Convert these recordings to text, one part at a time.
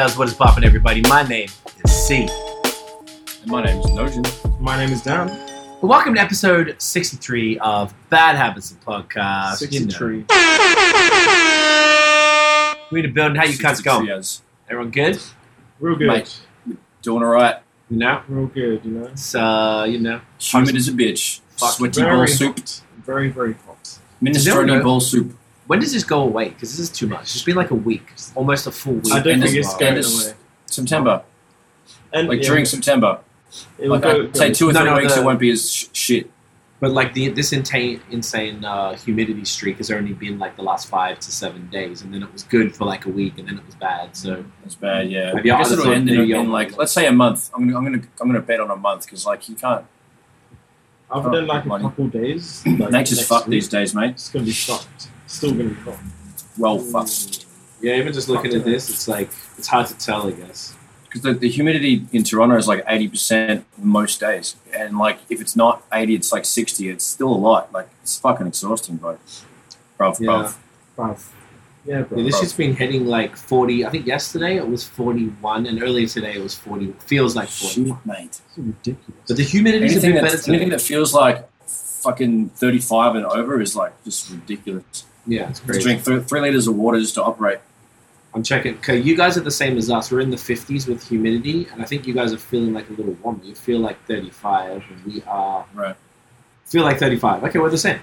does what is popping, everybody. My name is C. And my name is Nojin. My name is Dan. Well, welcome to episode 63 of Bad Habits of Podcast. You know. 63. We in the building. How you cunts going? Yes. Everyone good? Real good. Mate. Doing alright. You know? Real good, you know. It's, uh, you know. Humid as a bitch. Sweaty very ball soup. Very, very hot. Minestrone know. ball soup. When does this go away? Because this is too much. It's been like a week. Almost a full week. I don't And think it's going this- away. September. And Like yeah, during September. it will Like go, I'd say two or three no, weeks the- it won't be as sh- shit. But like the this insane insane uh, humidity streak has only been like the last five to seven days, and then it was good for like a week, and then it was bad. So It's bad, yeah. Maybe I guess it'll end in, in like let's say a month. I'm gonna I'm gonna I'm gonna bet on a month because like you can't. Other than like a Money. couple days, like Nature's fucked week, these days, mate. It's gonna be fucked. Still gonna be fucked. Well fucked. yeah, even just looking at this, it's like it's hard to tell, I guess. Because the, the humidity in Toronto is like eighty percent most days, and like if it's not eighty, it's like sixty. It's still a lot. Like it's fucking exhausting, bro. Bro, bro. Yeah. Bruv. Yeah, bro. Yeah, this shit's been hitting like forty. I think yesterday it was forty-one, and earlier today it was forty. Feels like forty. Shit, mate. It's ridiculous. But the humidity's a Anything bit that, better anything that feels like fucking 35 and over is like just ridiculous. Yeah, it's Just crazy. drink th- three liters of water just to operate. I'm checking. Okay, you guys are the same as us. We're in the fifties with humidity, and I think you guys are feeling like a little warm. You feel like thirty-five, and we are Right. feel like thirty-five. Okay, we're the same.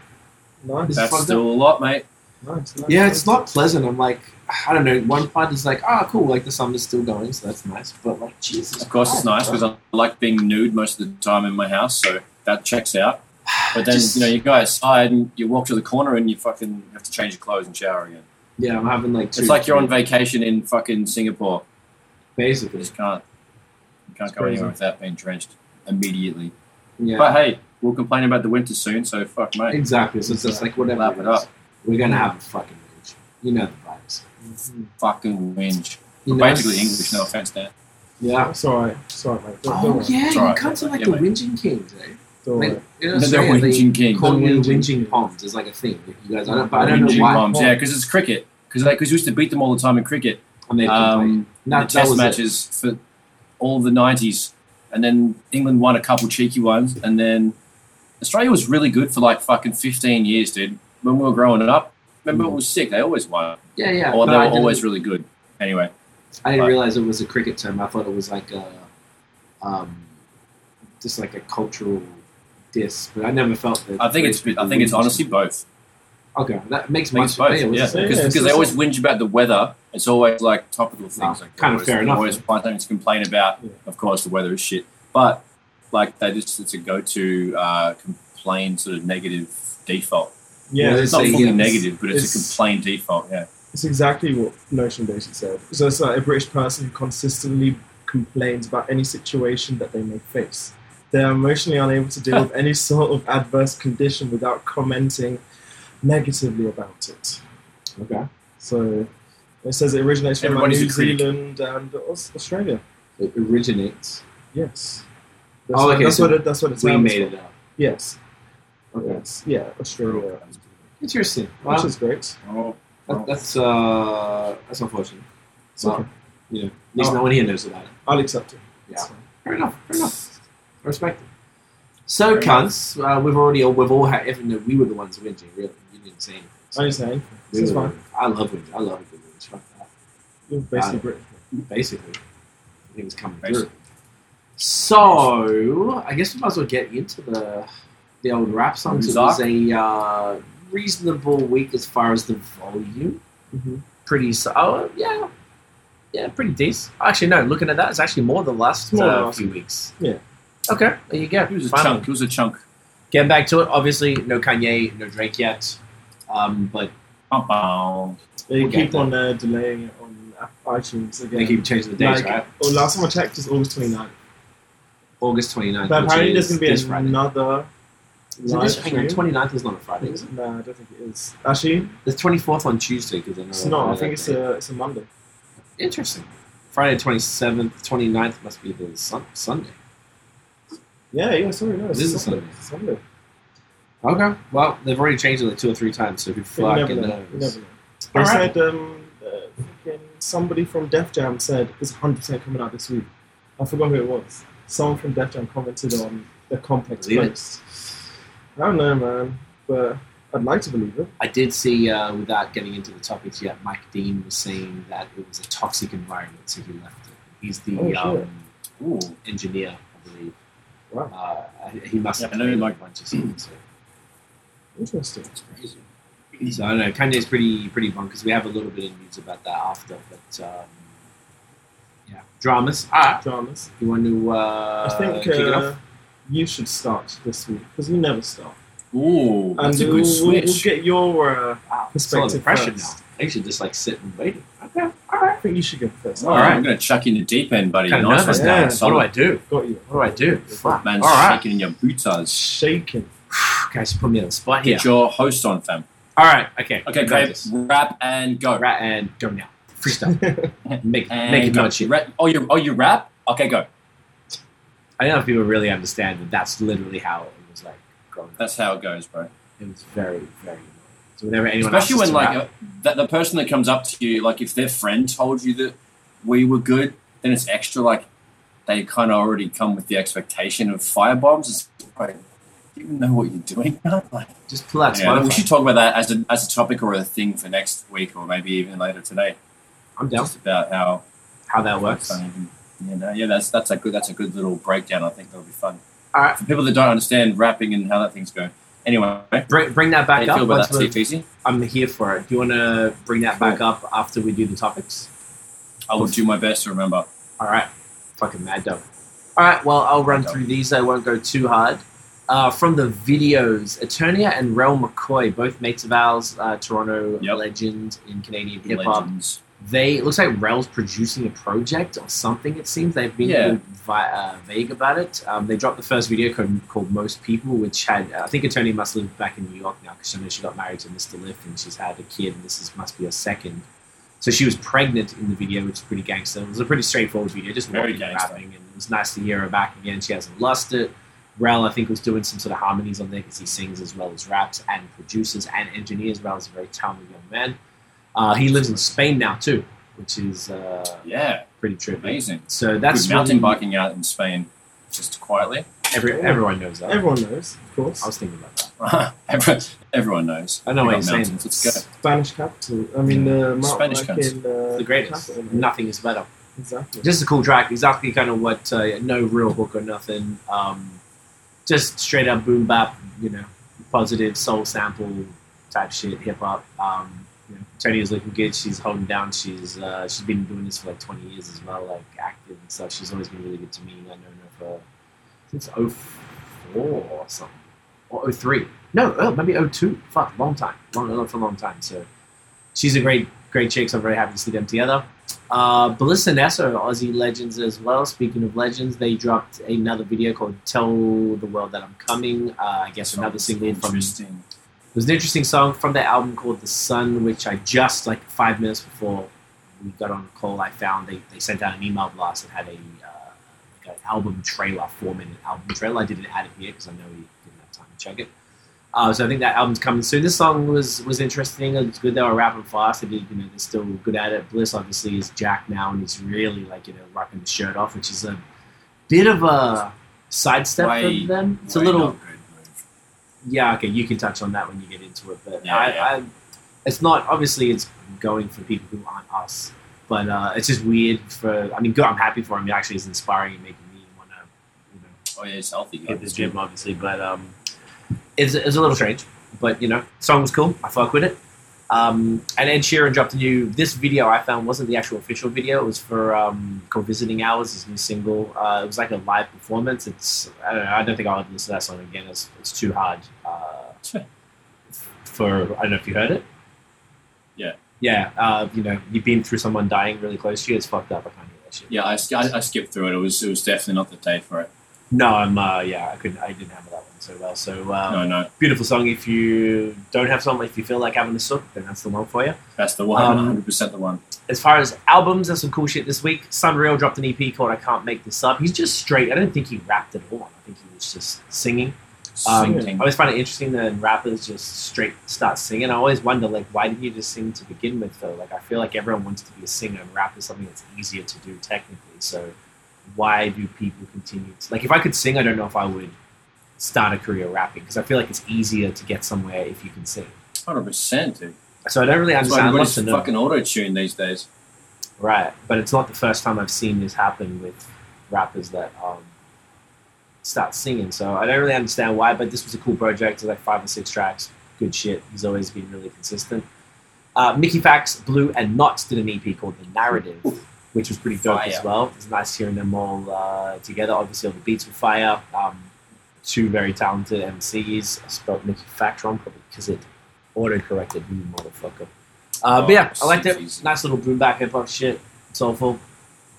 Nice. That's fucked still a lot, mate. nice, nice. Yeah, it's not pleasant. I'm like, I don't know. One part is like, ah, cool, like the sun is still going, so that's nice. But like, Jesus, Of course, it's nice because I like being nude most of the time in my house, so that checks out. But then, Just- you know, you go outside and you walk to the corner and you fucking have to change your clothes and shower again. yeah, I'm having like. Two, It's like you're on vacation in fucking Singapore. You basically. just can't, you can't It's go anywhere without being drenched immediately. Yeah, But hey, we'll complain about the winter soon, so fuck, mate. exactly. So it's just like whatever. Lap it it is. up. We're gonna have a fucking whinge. You know the vibes. Mhm. Fucking whinge. You know? basically English, no offense, Dan. Yeah. sorry, sorry, mate. Don't, Oh don't yeah, It's you alright. cunts are like Yeah, the mate. whinging kings, eh? Don't Like, worry. in They're the whinging king. Call The whinging whinging king. poms is like a thing. You guys, I don't, but I don't know why. bombs, yeah, because it's cricket. Because like, cause we used to beat them all the time in cricket. And they. Um, That- the that test was it. matches for all the 90s. And then England won a couple cheeky ones. And then Australia was really good for like fucking 15 years, dude. When we were growing up, remember it was sick. They always won. Yeah, yeah. or they were always really good. Anyway, I didn't But- realize it was a cricket term. I thought it was like a, um, just like a cultural diss. But I never felt that. I think it's I think it's honestly both. okay. That makes I think both. yeah, Yeah, what's- Yeah, because they always whinge about the weather. It's always like topical things. Like kind of always, fair enough, Always then. find things to complain about. Yeah. Of course, the weather is shit, but like they just it's a go-to uh, complain sort of negative default. Yeah, Well, It's not say, fully yeah, negative, but it's, a complain default. Yeah. It's exactly what Notion basically said. So it's like a British person who consistently complains about any situation that they may face. They are emotionally unable to deal with any sort of adverse condition without commenting negatively about it. Okay. So it says it originates from Everybody's New. Zealand and Australia. It originates. Yes. That's, Oh, what- okay, that's so what it, that's what it We made from. it up. Yes. Okay. Yes. Yeah, Australia. Interesting. Well, Which is great. Oh, that, that's uh, that's unfortunate. It's Well, okay. you know, at least Oh. no one here knows about it. I'll accept it. Yeah. Fair enough. Fair enough. I respect it. So, cunts, uh, we've already, we've all had, even though we were the ones whinging, really. You didn't say anything. I ain't saying. We This is were- fine. I love whinge. I love a good whinge. Fuck that. You're basically Uh, British. Basically. Things coming Basically. through. So, I guess we might as well get into the the old rap songs. It was a uh, reasonable week as far as the volume. Mm-hmm. Pretty, so, oh, yeah. Yeah, pretty decent. Actually, no, looking at that, it's actually more than last More uh, last few weeks. Yeah. Okay, there you go. it was a Finally. chunk. It was a chunk. Getting back to it, obviously, no Kanye, no Drake yet. Um, but Bum-bum. They We'll get keep on uh, delaying it on iTunes again. they keep changing the dates, Like, right? Oh, last time I checked is August 29th. August 29th. But which apparently there's is going to be this Friday. another Is it live this, hang on, stream. 29th is not a Friday, is it? No, I don't think it is. Actually, The 24th on Tuesday, because I know. it's not. I think it's a, it's a Monday. Interesting. Friday 27th, 29th must be the sun- Sunday. Yeah, yeah, sorry, no, it's It is Sunday. Sunday. It's Sunday. Okay. Well, they've already changed it like two or three times, so if you never fucking know. knows? You never know. They All right. said um, uh, somebody from Def Jam said it's 100% coming out this week. I forgot who it was. Someone from Def Jam commented on the complex Believe it. post. I don't know, man, but I'd like to believe it. I did see, uh, without getting into the topics yet, Mike Dean was saying that it was a toxic environment, so he left it. He's the Oh, um, Ooh. engineer, I believe. Wow, Uh, he must have Yeah, I know played Mike- a bunch of songs. So. interesting. That's crazy. So I don't know. Kanye's pretty pretty fun because We have a little bit of news about that after, but um, yeah, dramas. Ah, Dramas. you want to uh, I think kick it uh, off? you should start this week because you never start. Ooh, that's a and good we'll, we'll, switch. we'll get your. Uh, Wow, it's a lot of perspective pressure first. now. I should just like sit and wait. Okay, all I think you should go first. All All right, right. I'm going to chuck you in the deep end, buddy. Kind of nice nervous one, Yeah. now. What do I do? Got you. What do I do? Fuck. Man's All right, shaking in your boots. Shaking. guys, put me on the spot here. Get your host on, fam. All right, okay, Okay, got babe, rap and go. Rat and go now. Freestyle. Make And make it go. not shit. Rap- Oh, you oh you rap? Okay, go. I don't know if people really understand that that's literally how it was like growing up. That's how it goes, bro. It was very very. Annoying. So whenever anyone Especially asks when like rap, uh, that the person that comes up to you, like if their friend told you that we were good, then it's extra like they kind of already come with the expectation of firebombs. It's like, you even know what you're doing? like, just pull out yeah, we should talk about that as a as a topic or a thing for next week or maybe even later today. I'm down. Just about how How that works. Funny. You know, yeah, that's that's a good that's a good little breakdown. I think that'll be fun. All right. For people that don't understand rapping and how that thing's going. Anyway, Bring, bring that back up. feel about that, we're- I'm here for it. Do you want to bring that back up after we do the topics? I will do my best to remember. All right. Fucking mad dog. All right. Well, I'll run through these. I won't go too hard. Uh, from the videos, Eternia and Rel McCoy, both mates of ours, uh, Toronto Yep. legend in Canadian hip hop. They it looks like Rel's producing a project or something. It seems they've been Yeah. vi- uh, vague about it. Um, they dropped the first video called, called "Most People," which had I think Eternia must live back in New York now because I know she got married to Mr. Lift and she's had a kid and this is must be her second. So she was pregnant in the video, which is pretty gangster. It was a pretty straightforward video, just Very walking and rapping, and it was nice to hear her back again. She hasn't lost it. Rel, I think, was doing some sort of harmonies on there because he sings as well as raps and produces and engineers. Rel is a very talented young man. Uh, he lives in Spain now too, which is uh, Yeah, pretty trippy. amazing. So that's Good mountain really- biking out in Spain, just quietly. Every, everyone knows that. Everyone knows, of course. I was thinking about that. everyone, everyone knows. I know We what you're saying. Let's go. Spanish capital. I mean, the mountain Spanish biking, uh, The greatest. capital. Nothing is better. Exactly. Just a cool track. Exactly kind of what. Uh, no real hook or nothing. Um, just straight up boom bap. You know, positive soul sample type shit, hip hop. Um, Tony is looking good. She's holding down. She's uh, she's been doing this for like 20 years as well, like active and stuff. She's always been really good to me. I've known her for since 04 or something, or 03. No, oh, maybe 02. Fuck, long time, long for a long time. So she's a great great chick. So I'm very happy to see them together. Uh, Bliss n Eso are Aussie legends as well. Speaking of legends, they dropped another video called "Tell the World That I'm Coming." Uh, I guess another single from Was an interesting song from their album called The Sun, which I just like five minutes before we got on the call, I found they, they sent out an email blast that had a uh, like an album trailer, four minute album trailer. I didn't add it here because I know we didn't have time to check it. Uh, so I think that album's coming soon. This song was was interesting. It's good. They were rapping fast. They did, you know, they're still good at it. Bliss obviously is Jack now, and he's really like you know rocking the shirt off, which is a bit of a sidestep for them. It's a little not good move. Yeah, okay, you can touch on that when you get into it, but Yeah, I, yeah. I, it's not obviously it's going for people who aren't us, but uh, it's just weird for. I mean, good. I'm happy for him. It actually is inspiring and making me want to, you know, Oh yeah, it's healthy. hit the gym, obviously. But um, it's, it's a little strange. But you know, song was cool. I fuck with it. Um, and Ed Sheeran dropped a new. This video I found wasn't the actual official video. It was for um, called "Visiting Hours." His new single. Uh, it was like a live performance. It's I don't know. I don't think I'll ever listen to that song again. It's, it's too hard. Uh, Sure. for I don't know if you heard it. Yeah. Yeah. Uh, you know, you've been through someone dying really close to you. It's fucked up. I can't hear that shit. Yeah, I, I, I skipped through it. It was it was definitely not the day for it. No, I'm. Uh, yeah, I couldn't. I didn't have that one so well. So um, No, no, beautiful song. If you don't have something, if you feel like having a sook, then that's the one for you. that's the one. Um, 100 percent the one. As far as albums, there's some cool shit this week. SonReal dropped an EP called "I Can't Make This Up." He's just straight. I don't think he rapped at all. I think he was just singing. Um, I always find it interesting that rappers just straight start singing. I always wonder, like, why didn't you just sing to begin with, though? Like, I feel like everyone wants to be a singer, and rap is something that's easier to do technically. So, why do people continue to like? If I could sing, I don't know if I would start a career rapping because I feel like it's easier to get somewhere if you can sing. Hundred percent, dude. So I don't really That's understand. Love everybody's to fucking auto tune these days. Right, but it's not the first time I've seen this happen with rappers that um, start singing. So I don't really understand why, but this was a cool project. It's like five or six tracks. Good shit. He's always been really consistent. Uh, Mickey Factz, Blu, and Nottz did an EP called The Narrative, which was pretty dope Fire. as well. It's nice hearing them all uh, together. Obviously, all the beats were fire. Um, two very talented MCs. I spelled Mickey Factz wrong probably because it auto corrected me, motherfucker. Uh, but yeah, I liked it. Easy. Nice little boom back hip hop shit. Soulful.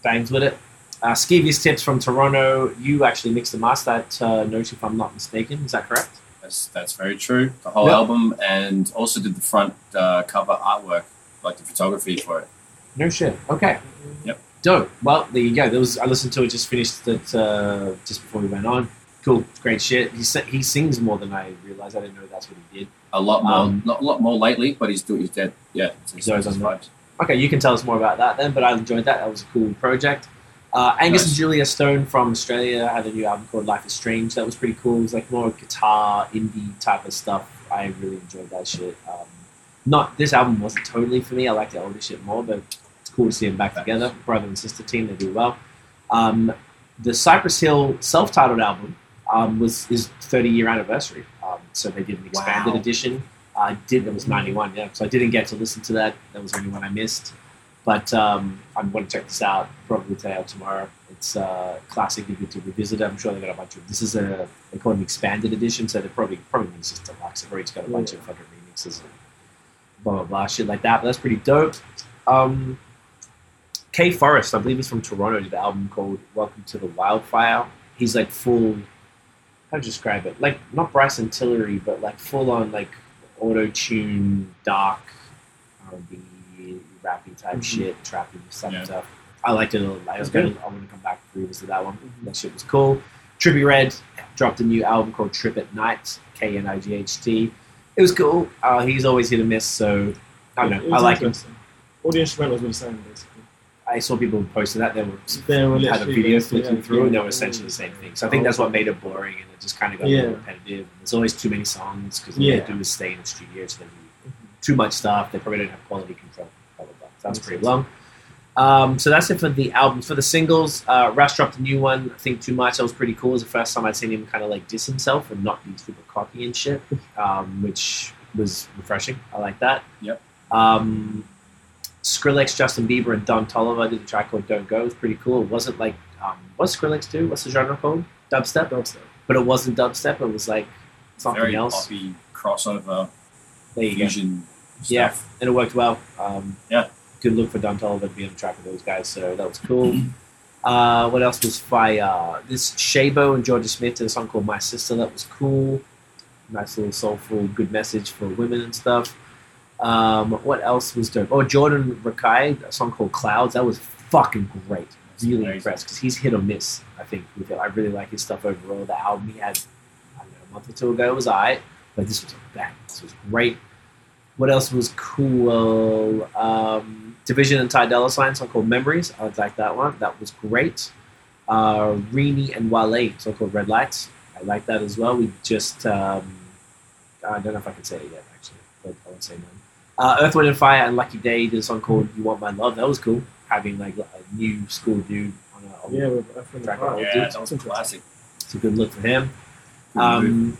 Bangs with it. Uh, Skeevious tips from Toronto. You actually mixed and mastered that uh, note, if I'm not mistaken. Is that correct? That's that's very true. The whole Yep. album, and also did the front uh, cover artwork, like the photography for it. No shit. Okay. Yep. Dope. Well, there you go. There was I listened to it. Just finished it uh, just before we went on. Cool. Great shit. He he sings more than I realized. I didn't know that's what he did. A lot more, Um, a lot more lately, but he's doing. He's dead. Yeah, it's, He's always it's on vibes. Okay, you can tell us more about that then. But I enjoyed that. That was a cool project. Uh, Angus Nice. and Julia Stone from Australia had a new album called Life is Strange. That was pretty cool. It was like more guitar indie type of stuff. I really enjoyed that shit. Um, not this album wasn't totally for me. I like the older shit more, but it's cool to see them back together. Brother and sister team, they do well. Um, the Cypress Hill self-titled album um, was his 30 year anniversary. Um, so they did an expanded Wow. edition. I did. It was 91. Yeah, so I didn't get to listen to that. That was the only one I missed. But um, I'm going to check this out probably today or tomorrow. It's uh, classic. You get to revisit. I'm sure they got a bunch of. This is a they call it an expanded edition, so they probably probably means just deluxe. They've already got a bunch of fucking remixes and blah blah blah shit like that. But that's pretty dope. Um, K Forest, I believe, is from Toronto. Did an album called "Welcome to the Wildfire." He's like full. How to describe it? Like not Bryson Tillery, but like full on like auto tune, dark R&B, rappy type Mhm. shit, trappy stuff. Yeah. stuff. I liked it a lot. I was Okay. gonna, I want to come back and revisit that one. Mhm. That shit was cool. Trippie Redd dropped a new album called Trip at Night, K N I G H T. It was cool. Uh, he's always hit or miss, so I don't know. I like him. All the instrumentals were the same, basically. I saw people posted that they were They were had a video basically, flicking yeah, through, and they yeah, were yeah. essentially the same thing. So I think that's what made it boring, and it just kind of got a Yeah. little repetitive. There's always too many songs because Yeah. they do is stay in the studio, so they do too much stuff. They probably don't have quality control. Blah blah blah. That's pretty long. Um, so that's it for the albums. For the singles, uh, Russ dropped a new one. I think too much. That was pretty cool. It was the first time I'd seen him kind of like diss himself and not be super cocky and shit, um, which was refreshing. I like that. Yep. Um, Skrillex, Justin Bieber, and Don Toliver did a track called "Don't Go." It was pretty cool. It wasn't like um, what's Skrillex do? What's the genre called? Dubstep. Dubstep. But it wasn't dubstep. It was like something Very else. poppy crossover There you go. fusion Yeah. and it worked well. Um, Yeah. Good look for Don Toliver to be on the track with those guys, so that was cool. Uh, what else was fire? This Shaybo and Jorja Smith did a song called My Sister. That was cool. Nice little soulful, good message for women and stuff. Um, what else was dope? Oh, Jordan Rakei, a song called Clouds. That was fucking great. Really Amazing. impressed because he's hit or miss. I think with it. I really like his stuff overall. The album he had, I don't know, a month or two ago was alright, but this was a bang. This was great. What else was cool? Um, Division and Ty Dolla Sign song called Memories. I like that one. That was great. Uh, Rini and Wale song called Red Lights. I like that as well. We just um, I don't know if I can say it yet actually, but I won't say none. Uh, Earth, Wind and Fire and Lucky Daye did a song called "You Want My Love." That was cool. Having like a new school dude on a, on Yeah, with Earth, Wind Track and Fire. Yeah, dudes. that was a classic. it's a good look for him. Um,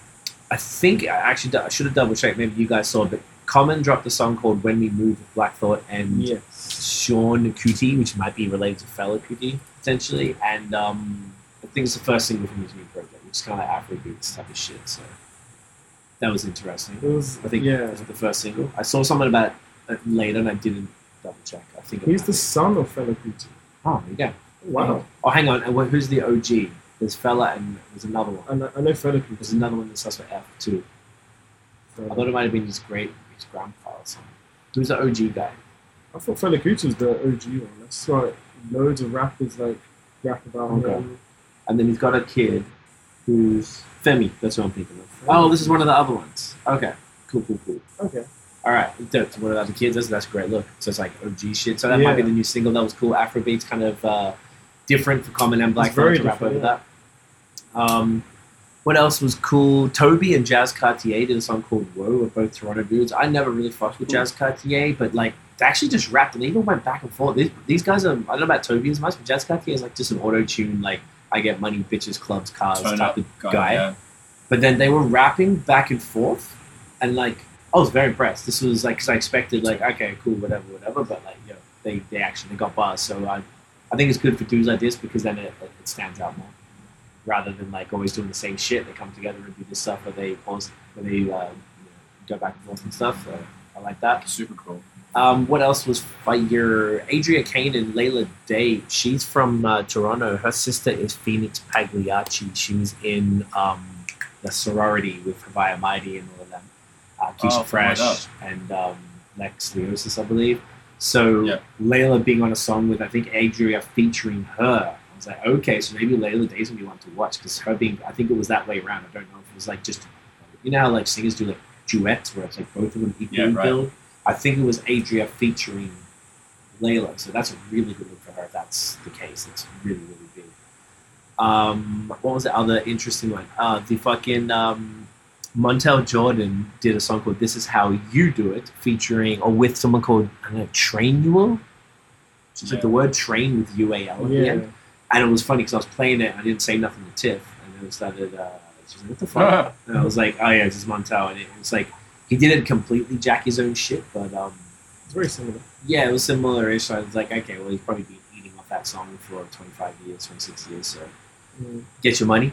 I think I actually I should have double checked. Maybe you guys saw, it, but Common dropped a song called "When We Move" with Black Thought and Yes. Seun Kuti, which might be related to Fela Kuti potentially. And um, I think it's the first single from his new project, which is kind of like Afrobeats type of shit. So that was interesting. It was, I think yeah. it was the first single. I saw something about it later, and I didn't double check. I think He's the son of Fela Kuti. oh, there you go. Wow. Oh, hang on. And who's the OG? There's Fela, and there's another one. And I, I know Fela There's another one that starts with F too. I thought it might have been his great his grandpa or something. Who's the OG guy? I thought Fela Kuti was the OG one. That's why loads of rappers like rap about Okay. him. And then he's got a kid. Who's Femi. That's what I'm thinking of. Oh, this is one of the other ones. Okay, cool, cool, cool. okay? All right. So one of the kids. That's, that's a great look. So it's like OG shit. So that might be the new single. That was cool. Afrobeats, kind of uh, different for Common and Black very to rap different, over that. Um, what else was cool? Toby and Jazz Cartier did a song called "Whoa." We're both Toronto dudes. I never really fucked with Cool. Jazz Cartier, but like they actually just rapped and they even went back and forth. These, these guys are. I don't know about Toby as much, but Jazz Cartier is like just an auto tune. Like I get money, bitches, clubs, cars Tone type up of guy, guy. yeah. But then they were rapping back and forth, and like I was very impressed. This was like because I expected like okay, cool, whatever, whatever. But like you know, they they actually got bars. So I I think it's good for dudes like this because then it, it stands out more rather than like always doing the same shit. They come together and do this stuff where they pause, where they uh, you know, go back and forth and stuff. So I like that. Super cool. Um, what else was fire? Adria Kain and Layla Day. She's from uh, Toronto. Her sister is Phoenix Pagliacci. She was in um, the sorority with Haviah Mighty and all of them. Uh, Keisha Oh, Fresh and um, Lex Leosis, I believe. So Yeah. Layla being on a song with I think Adria featuring her. I was like, okay, so maybe Layla Day's gonna be one to watch because her being. I think it was that way around. I don't know if it was like just you know how like singers do like duets where it's like both of them equally Yeah, right. build. I think it was Adria featuring Layla, so that's a really good look for her. If that's the case, it's really really big. Um, what was the other interesting one? Uh, the fucking um, Montel Jordan did a song called "This Is How You Do It," featuring or with someone called I don't know Trainual. Like Yeah. the word "train" with U A L at the end. And it was funny because I was playing it, I didn't say nothing to Tiff, and then it started. Uh, she's like, "What the fuck?" And I was like, "Oh yeah, it's just Montel," and it was like he didn't completely jack his own shit, but um, It's very similar. yeah, it was similar-ish. So I was like, okay, well, he's probably been eating off that song for 25 years, 26 years, so Mm. get your money.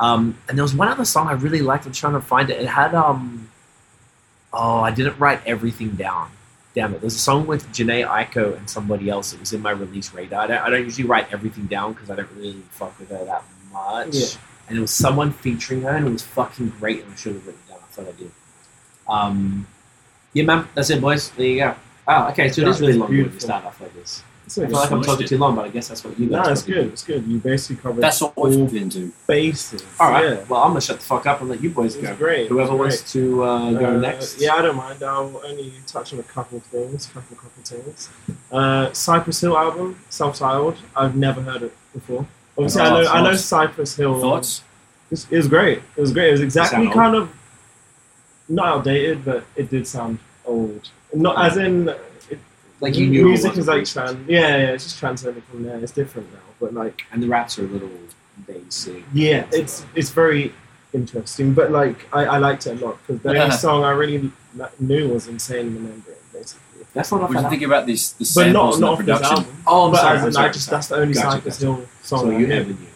Um, and there was one other song I really liked. I'm trying to find it. It had um, oh, I didn't write everything down. Damn it! There's a song with Jhené Aiko and somebody else. It was in my release radar. I don't, I don't usually write everything down because I don't really fuck with her that much. Yeah. And it was someone featuring her, and it was fucking great. And I should have written it down. I thought I did. Um, yeah, man. That's it, boys. There you go. Oh, okay. So it is really long when you beautiful. start off like this. It's I like, feel like I'm talking too long, but I guess that's what you no, guys. it's probably good. It's good. You basically covered That's what all we've been to. bases. All right. Yeah. Well, I'm gonna shut the fuck up and let you boys go. great. Whoever It wants to uh, go Uh, next. Yeah, I don't mind. I'll only touch on a couple of things, couple couple things. Uh, Cypress Hill album, self-titled. I've never heard it before. Obviously, I know I know? Cypress Hill. Thoughts? It was, great. It was great. It was exactly Sound kind of not outdated, but it did sound old. Not as in it, Like you knew music wasn't is like trans. Yeah, yeah, it's just transcending from there. It's different now, but like and the raps are a little basic. yeah, it's it's very interesting. But like I, I liked it a lot because the Yeah. only song I really li- knew was "Insane Remembering," basically. That's not off What do that you think about this? The But samples not not the off this production. album. Oh, I'm but sorry. I'm in, sorry, I just I'm that's the only Gotcha, Cypress gotcha. Hill song. So I you knew. never knew.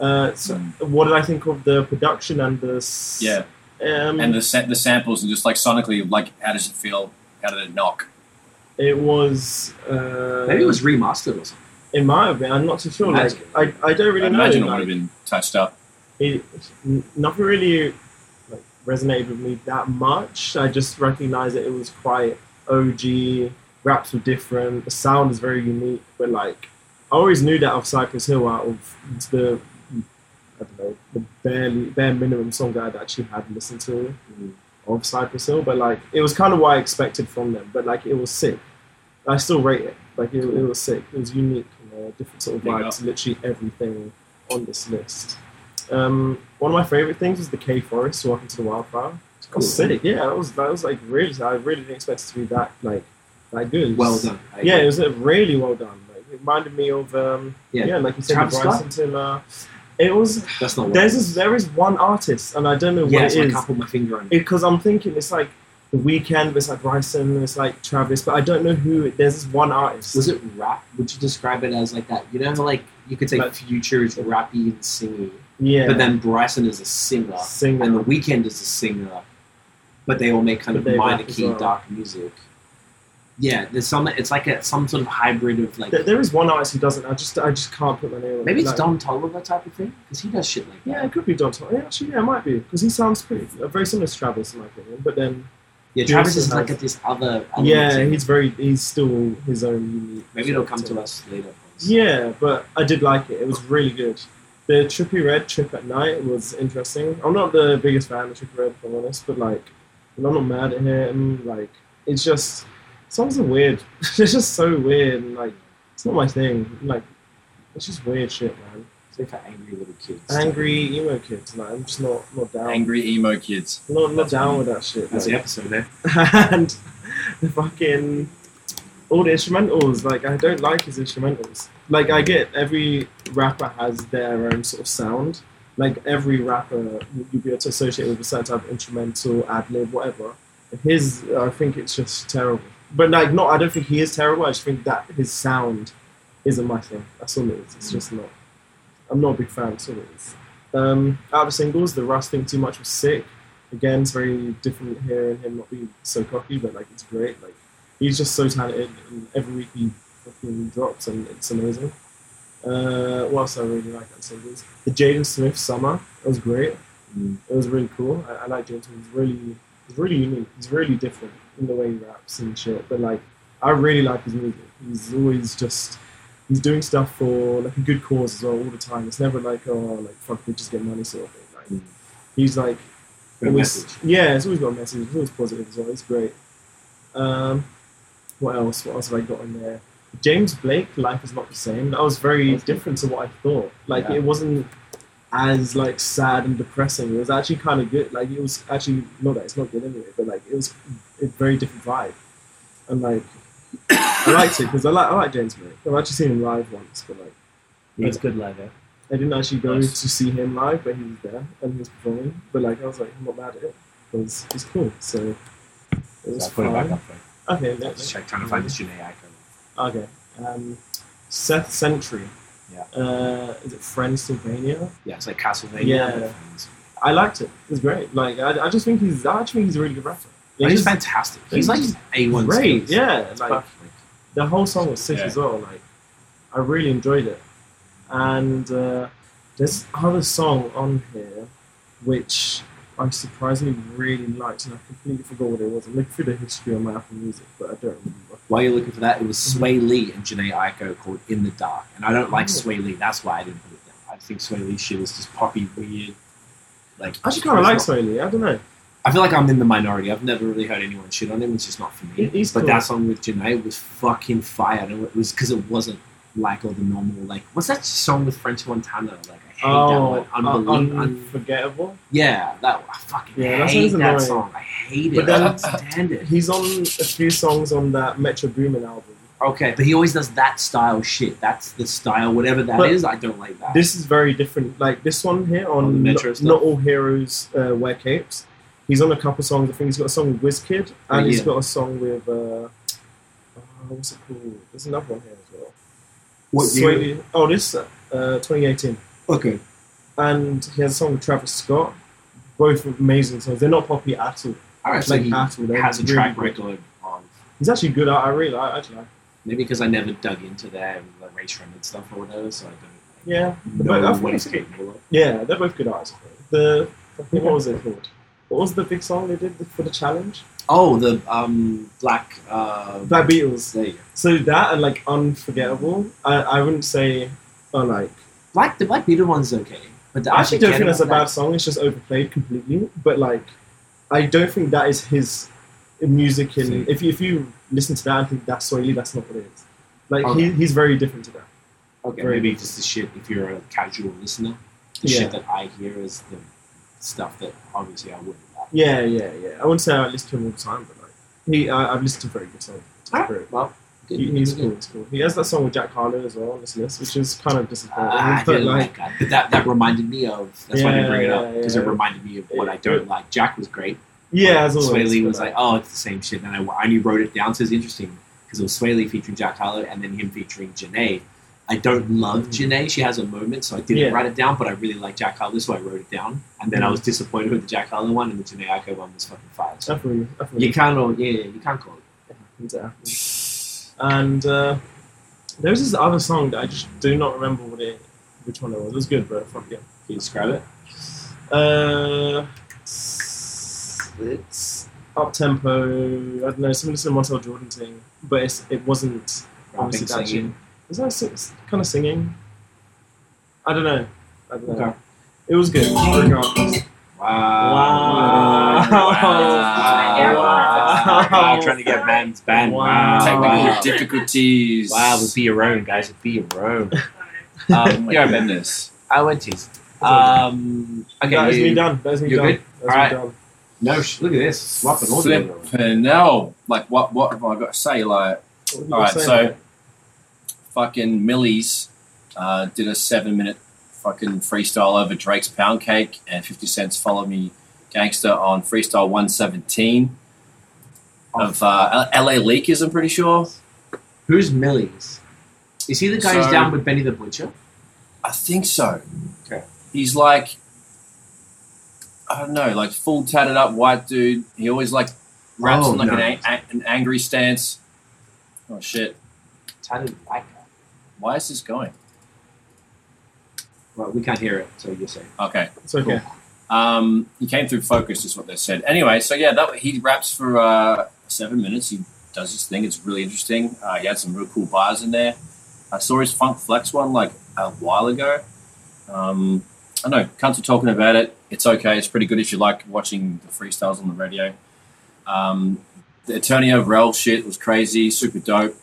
Uh, so what did I think of the production and the s- Yeah, Um, and the sa- the samples and just like sonically, like how does it feel? How did it knock? it was uh, Maybe it was remastered or something. It might have been. I'm not too sure. Like I, I don't really I know. imagine it would have been touched up. it, nothing really like resonated with me that much. I just recognized that it was quite OG. Raps were different. The sound is very unique. But like, I always knew that of Cypress Hill out of the I don't know the barely bare minimum song that I'd actually had listened to of Cypress Hill. But like, it was kind of what I expected from them. But like, it was sick. I still rate it. Like, it, it was sick. It was unique. You know, different sort of Big vibe to literally everything on this list. Um, one of my favorite things was the K Forest Walking to the was Cool. sick. Yeah, that was that was like really. I really didn't expect it to be that like that good. Well done. Yeah, it was uh, really well done. Like it reminded me of um, Yeah. yeah. like you said, Travis the Bryson Tiller. It was That's not. there's this, there is one artist, and I don't know Yeah, what it is I put my finger on it. because I'm thinking it's like the Weeknd. It's like Bryson. It's like Travis, but I don't know who. It, there's this one artist. Was it rap? Would you describe it as like that? You know, like you could say Like- Future is rappy and singy, Yeah, but then Bryson is a singer, singer. and The Weeknd is a singer, but they all make kind But of minor key well. dark music. Yeah, there's some. It's like a some sort of hybrid of like There- there is one artist who doesn't. I just I just can't put my name on. maybe it. it's Like, Don Toliver type of thing because he does shit like that. Yeah, it could be Don Toliver. Yeah, actually, yeah, it might be because he sounds pretty uh, very similar to Travis in my opinion. But then, Yeah, Travis is like at this other. yeah, he's very he's still his own unique. maybe it'll come to us later. Yeah, but I did like it. It was really good. The Trippie Redd Trip at Night was interesting. I'm not the biggest fan of Trippie Redd, if I'm honest, but like, I'm not mad at him. Like, it's just songs are weird. it's just so weird, and like, it's not my thing. Like, it's just weird shit, man. It's like for angry little kids. Angry emo kids. Like, I'm just not not down. Angry emo kids. Not not down funny. with that shit. That's like. the episode there. Eh? and the fucking all the instrumentals. Like I don't like his instrumentals. Like I get every rapper has their own sort of sound. Like every rapper you'll be able to associate with a certain type of instrumental, ad lib, whatever. His, I think it's just terrible. But like, not. I don't think he is terrible. I just think that his sound isn't my thing. That's all it is. It's just not. I'm not a big fan. That's all it is. Um, out of singles, the Russ thing too much was sick again, it's very different hearing him not be so cocky, but like it's great. Like he's just so talented, and every week he fucking drops, and it's amazing. Uh, what else I really like on singles? The Jaden Smith Summer that was great. Mm. It was really cool. I, I like Jaden. He's really, he's really unique. He's really different in the way he raps and shit. But like, I really like his music. He's always just. He's doing stuff for like a good cause as well all the time. It's never like oh like fuck we just get money sort of thing. Like Mm. he's like always, yeah, it's always got a message. It's always positive as well. It's great. Um, what else? What else have I got in there? James Blake, Life is Not the Same. That was very That's different to what I thought. Like Yeah. it wasn't as like sad and depressing. It was actually kind of good. Like it was actually not that it's not good anyway, but like it was a very different vibe. And like I liked it because I like I like James Blake. I've actually seen him live once, but like He's good live, eh? I didn't actually go Nice. to see him live, but he was there and he was performing. But like I was like, I'm not mad at it because he's cool. So it was So it back fine. up there. Okay, next. check, trying to find this Janae icon. Okay. Um, Seth Sentry. Yeah. Uh, is it Friend Sylvania? Yeah, it's like Castlevania. Yeah. I liked it. It was great. Like I, I just think he's I actually think he's a really good rapper. He's, just- fantastic. He's like A1 great. skills. Yeah. It's Like perfect. the whole song was sick Yeah. as well. Like, I really enjoyed it. And uh, there's other song on here which I surprisingly really liked, and I completely forgot what it was. I'm looking through the history on my Apple Music, but I don't remember. While you're looking for that, it was mm-hmm. Swae Lee and Jhené Aiko called In the Dark. And I don't like Oh. Swae Lee. That's why I didn't put it down. I think Swae Lee shit is just poppy, weird. Like I actually kind of like Swae Lee. I don't know. I feel like I'm in the minority. I've never really heard anyone shit on him. It's just not for me. He's but cool. that song with Jhené was fucking fire. And it was because it wasn't like all the normal. Like, what's that song with French Montana? Like, I hate that Oh, one. uh, Unbelievable. unforgettable. yeah, that I fucking Yeah, hate song's that song. I hate it. But I then- don't stand it. He's on a few songs on that Metro Boomin album. Okay, but he always does that style shit. That's the style, whatever that is. But I don't like that. This is very different. Like this one here On on Metro not. Not All Heroes uh, Wear Capes. He's on a couple songs. I think he's got a song with Wizkid, and he's Yeah. got a song with uh, oh, what's it called? There's another one here as well. What year? Oh, this uh, 2018, Okay. and he has a song with Travis Scott. Both amazing songs. They're not poppy at all. All right, so like he at all. They're has a really track good. record of He's actually good. I, I really, I actually like. maybe because I never dug into their like, Rae Sremmurd stuff or whatever, so I don't Yeah, know but what it's he's good. capable of. Yeah, they're both good artists. The I what was it called? What was the big song they did for the challenge? Oh, the um black uh Black Beatles. there you go. So that and like unforgettable. I, I wouldn't say oh like Black the Black Beatle one's okay. But the I actually don't think that's a bad song. It's just overplayed completely. But like I don't think that is his music. In if you, if you listen to that and think that's Lee, that's not what it is. Like Okay. he, he's very different to that. Okay, Very maybe good. just the shit if you're a casual listener. The Yeah. shit that I hear is the stuff that obviously I wouldn't like. Yeah, yeah, yeah. I wouldn't say I listen to him all the time, but like he, I, I've listened to very good songs. Great. well, He, he's cool. He's cool. He has that song with Jack Harlow as well on this list, which is kind of disappointing. Ah, I but didn't like, like that. That, that reminded me of. That's why I didn't bring it up because yeah. it reminded me of what I don't like. Jack was great. yeah, as always. Lee was like, oh, it's the same shit. And I, I only wrote it down, so it's interesting because it was Swae Lee featuring Jack Harlow and then him featuring Jhené. I don't love Mhm. Jhené. She has a moment, so I didn't Yeah. write it down, but I really like Jack Harlow, so I wrote it down. And then I was disappointed with the Jack Harlow one, and the Jhené Aiko one was fucking fire. So definitely, definitely. you can't, all- yeah, you can't call it. Exactly. And uh, there's this other song that I just do not remember what it, which one it was. It was good, but fuck yeah. Can you describe it? Uh, it's, it's up tempo. I don't know, similar to the Montel Jordan thing, but it's, it wasn't. Rapping, Obviously, that singing. Is that kind of singing? I don't know. I don't know. Okay. It was good. Regardless. Wow. Wow. Wow. Wow. Trying to get man's banned. Wow. Technical Wow. difficulties. Wow, with be your own, guys. With be your own. Um, my yeah, goodness. I went tease. Um, okay, that is you- me done. That is me you're done. good? That is me Alright. done. No, sh- look at this. Swapping audio. Flipping hell. Like, what, what have I got to say? Like, What All right, saying? so fucking Millyz uh, did a seven minute fucking freestyle over Drake's Pound Cake and 50 Cent's Follow Me Gangster on Freestyle 117 of uh, LA Leakers, I'm pretty sure. Who's Millyz? Is he the guy who's down with Benny the Butcher? I think so. Okay. He's like, I don't know, like full tatted up white dude. He always like raps Oh, in like no. an, a- an angry stance. Oh shit. Tatted white guy. Why is this going? Well, we can't hear it, so you're saying. Okay. It's okay. Um, he came through focus, is what they said. Anyway, so yeah, that he raps for uh, seven minutes. He does his thing. It's really interesting. Uh, he had some real cool bars in there. I saw his Funk Flex one like a while ago. Um, I know, cunts are talking about it. It's okay. It's pretty good if you like watching the freestyles on the radio. Um, the Eternia of Rel shit was crazy, super dope.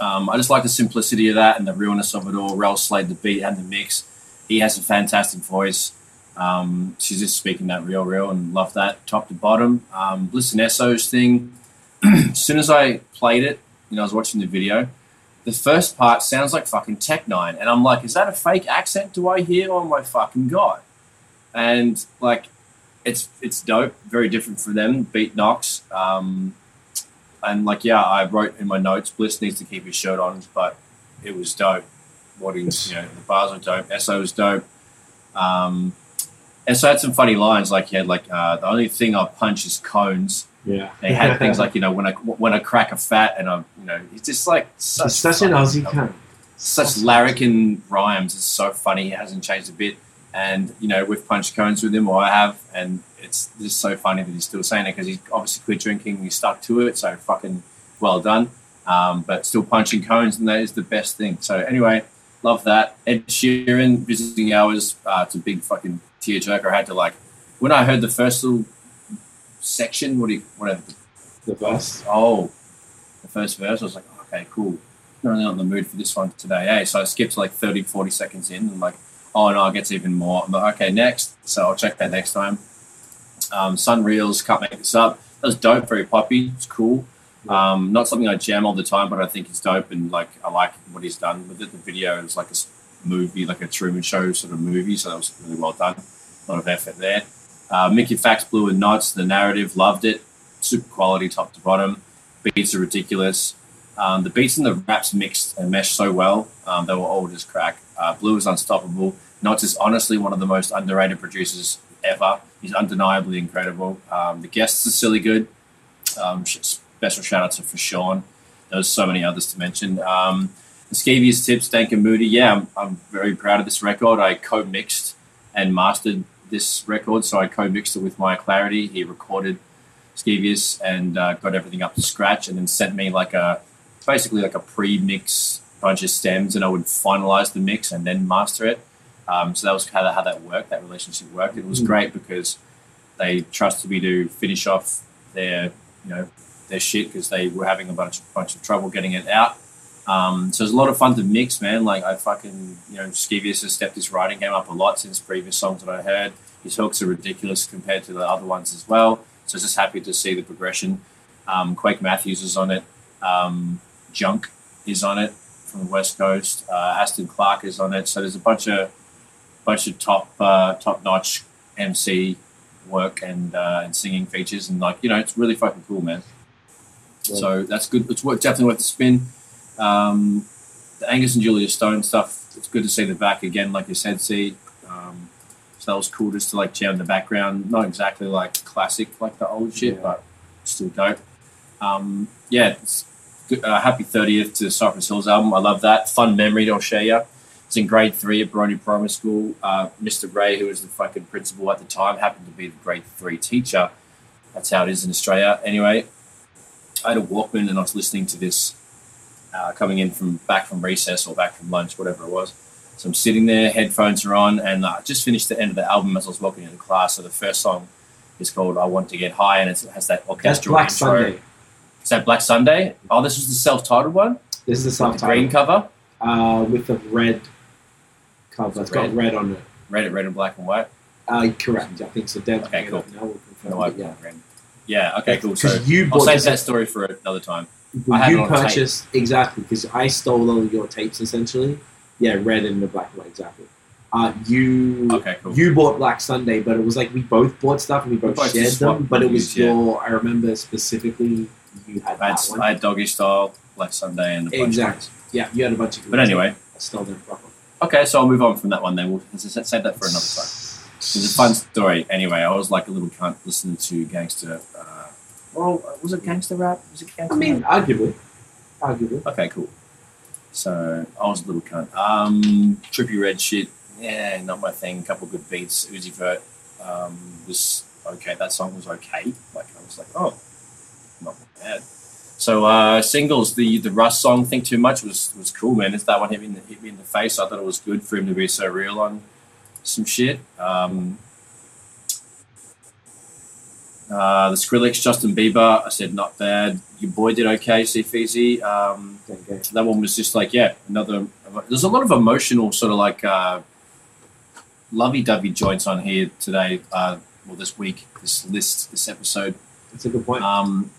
Um, I just like the simplicity of that and the realness of it all. Rel slayed the beat and the mix. He has a fantastic voice. Um, she's just speaking that real, real, and love that top to bottom. Um, Bliss and Eso's thing. as soon as I played it, you know, I was watching the video. The first part sounds like fucking Tech N9ne, and I'm like, is that a fake accent? Do I hear? Oh my fucking god! And like, it's it's dope. Very different for them. Beat knocks. Um, and like, yeah, I wrote in my notes, Bliss needs to keep his shirt on, but it was dope. What he's, you know, the bars were dope. Eso was dope. Um, and so I had some funny lines, like he had like uh, the only thing I punch is cones. Yeah. They had things like you know when I when I crack a fat and I you know it's just like such such an Aussie cunt. such larrikin rhymes. It's so funny. He hasn't changed a bit. And you know we've punched cones with him, or I have, and it's just so funny that he's still saying it because he's obviously quit drinking. He stuck to it, so fucking well done. Um, but still punching cones, and that is the best thing. So anyway, love that. Ed Sheeran visiting hours. Uh, it's a big fucking tearjerker. I had to like when I heard the first little section. What do you whatever The best. oh, the first verse, I was like, okay, cool. Not really not in the mood for this one today, eh? So I skipped like 30, 40 seconds in and like, oh no, it gets even more. I'm like, okay, next. So I'll check that next time. Um, SonReal's, can't make this up. That was dope, very poppy. It's cool. Um, not something I jam all the time, but I think it's dope and like I like what he's done with it. The video is like a movie, like a Truman Show sort of movie, so that was really well done. A lot of effort there. Uh, Mickey Factz Blu and Nottz, the narrative, loved it. Super quality, top to bottom. Beats are ridiculous. Um, the beats and the raps mixed and meshed so well. Um, they were all just crack. Uh, Blu is unstoppable. Nottz is honestly one of the most underrated producers ever. He's undeniably incredible. Um, the guests are silly good. Um, special shout out to for Sean. There's so many others to mention. Um, the Tips, Dank and Moody. Yeah, I'm, I'm very proud of this record. I co-mixed and mastered this record, so I co-mixed it with Maya Clarity. He recorded Skeevious and uh, got everything up to scratch, and then sent me like a basically like a pre-mix bunch of stems, and I would finalize the mix and then master it. Um, so that was kind of how that worked. That relationship worked. It was Mm. great because they trusted me to finish off their you know their shit because they were having a bunch bunch of trouble getting it out. Um, so it's a lot of fun to mix, man. Like I fucking you know Skeevious has stepped his writing game up a lot since previous songs that I heard. His hooks are ridiculous compared to the other ones as well. So just happy to see the progression. Um, Quake Matthews is on it. Um, Junk is on it from the West Coast. Uh, Aston Clark is on it. So there's a bunch of bunch of top uh, top notch MC work and uh, and singing features, and like you know, it's really fucking cool, man. So that's good. It's worth, definitely worth the spin. Um, the Angus and Julia Stone stuff. It's good to see the back again, like you said. See, um, so that was cool just to like jam in the background. Not exactly like classic like the old shit, Yeah. but still dope. Um, yeah, it's good, uh, happy 30th to Cypress Hills album. I love that. Fun memory to share you. It's in grade three at Baroni Primary School. Uh, Mr. Ray, who was the fucking principal at the time, happened to be the grade three teacher. That's how it is in Australia. Anyway, I had a Walkman and I was listening to this uh, coming in from back from recess or back from lunch, whatever it was. So I'm sitting there, headphones are on, and I just finished the end of the album as I was walking into class. So the first song is called "I Want to Get High," and it has that That's orchestral Black intro. Sunday. Is that Black Sunday? Oh, this was the self-titled one This is the with self the green cover, uh, with the red cover. It's got Red. red on it. red, red and black and white. Uh, correct. I think so. Dev, Okay, cool. Now we'll confirm. No, it, yeah. red. Yeah. Okay. Cool. So you I'll save that story for another time. You purchased exactly because I stole all your tapes essentially. Yeah, red and the black and white exactly. Uh, you Okay. Cool. you bought Black Sunday, but it was like we both bought stuff and we both, both shared them. But it was reviews, yeah. I remember specifically you had I had, one. I had Doggy Style, Black Sunday, and a bunch exactly. Yeah, you had a bunch of. But anyway, I stole them proper. okay, so I'll move on from that one then. We'll save that for another time. It's a fun story. Anyway, I was like a little cunt listening to gangster. Uh, well, was it gangster rap? Was it gangster I mean, rap? arguably, arguably. Okay, cool. So I was a little cunt. Um, Trippie Redd shit. Yeah, not my thing. A couple good beats. Uzi Vert um, was okay. That song was okay. Like I was like, oh, not bad. So uh, singles, the the Russ song "Think Too Much" was was cool, man. It's that one hit me in the, hit me in the face. I thought it was good for him to be so real on some shit. Um, uh, the Skrillex, Justin Bieber, I said not bad. Your boy did okay, C Feezy. Um, Okay. that one was just like yeah another there's a lot of emotional sort of like uh lovey-dovey joints on here today uh well this week this list this episode That's a good point. um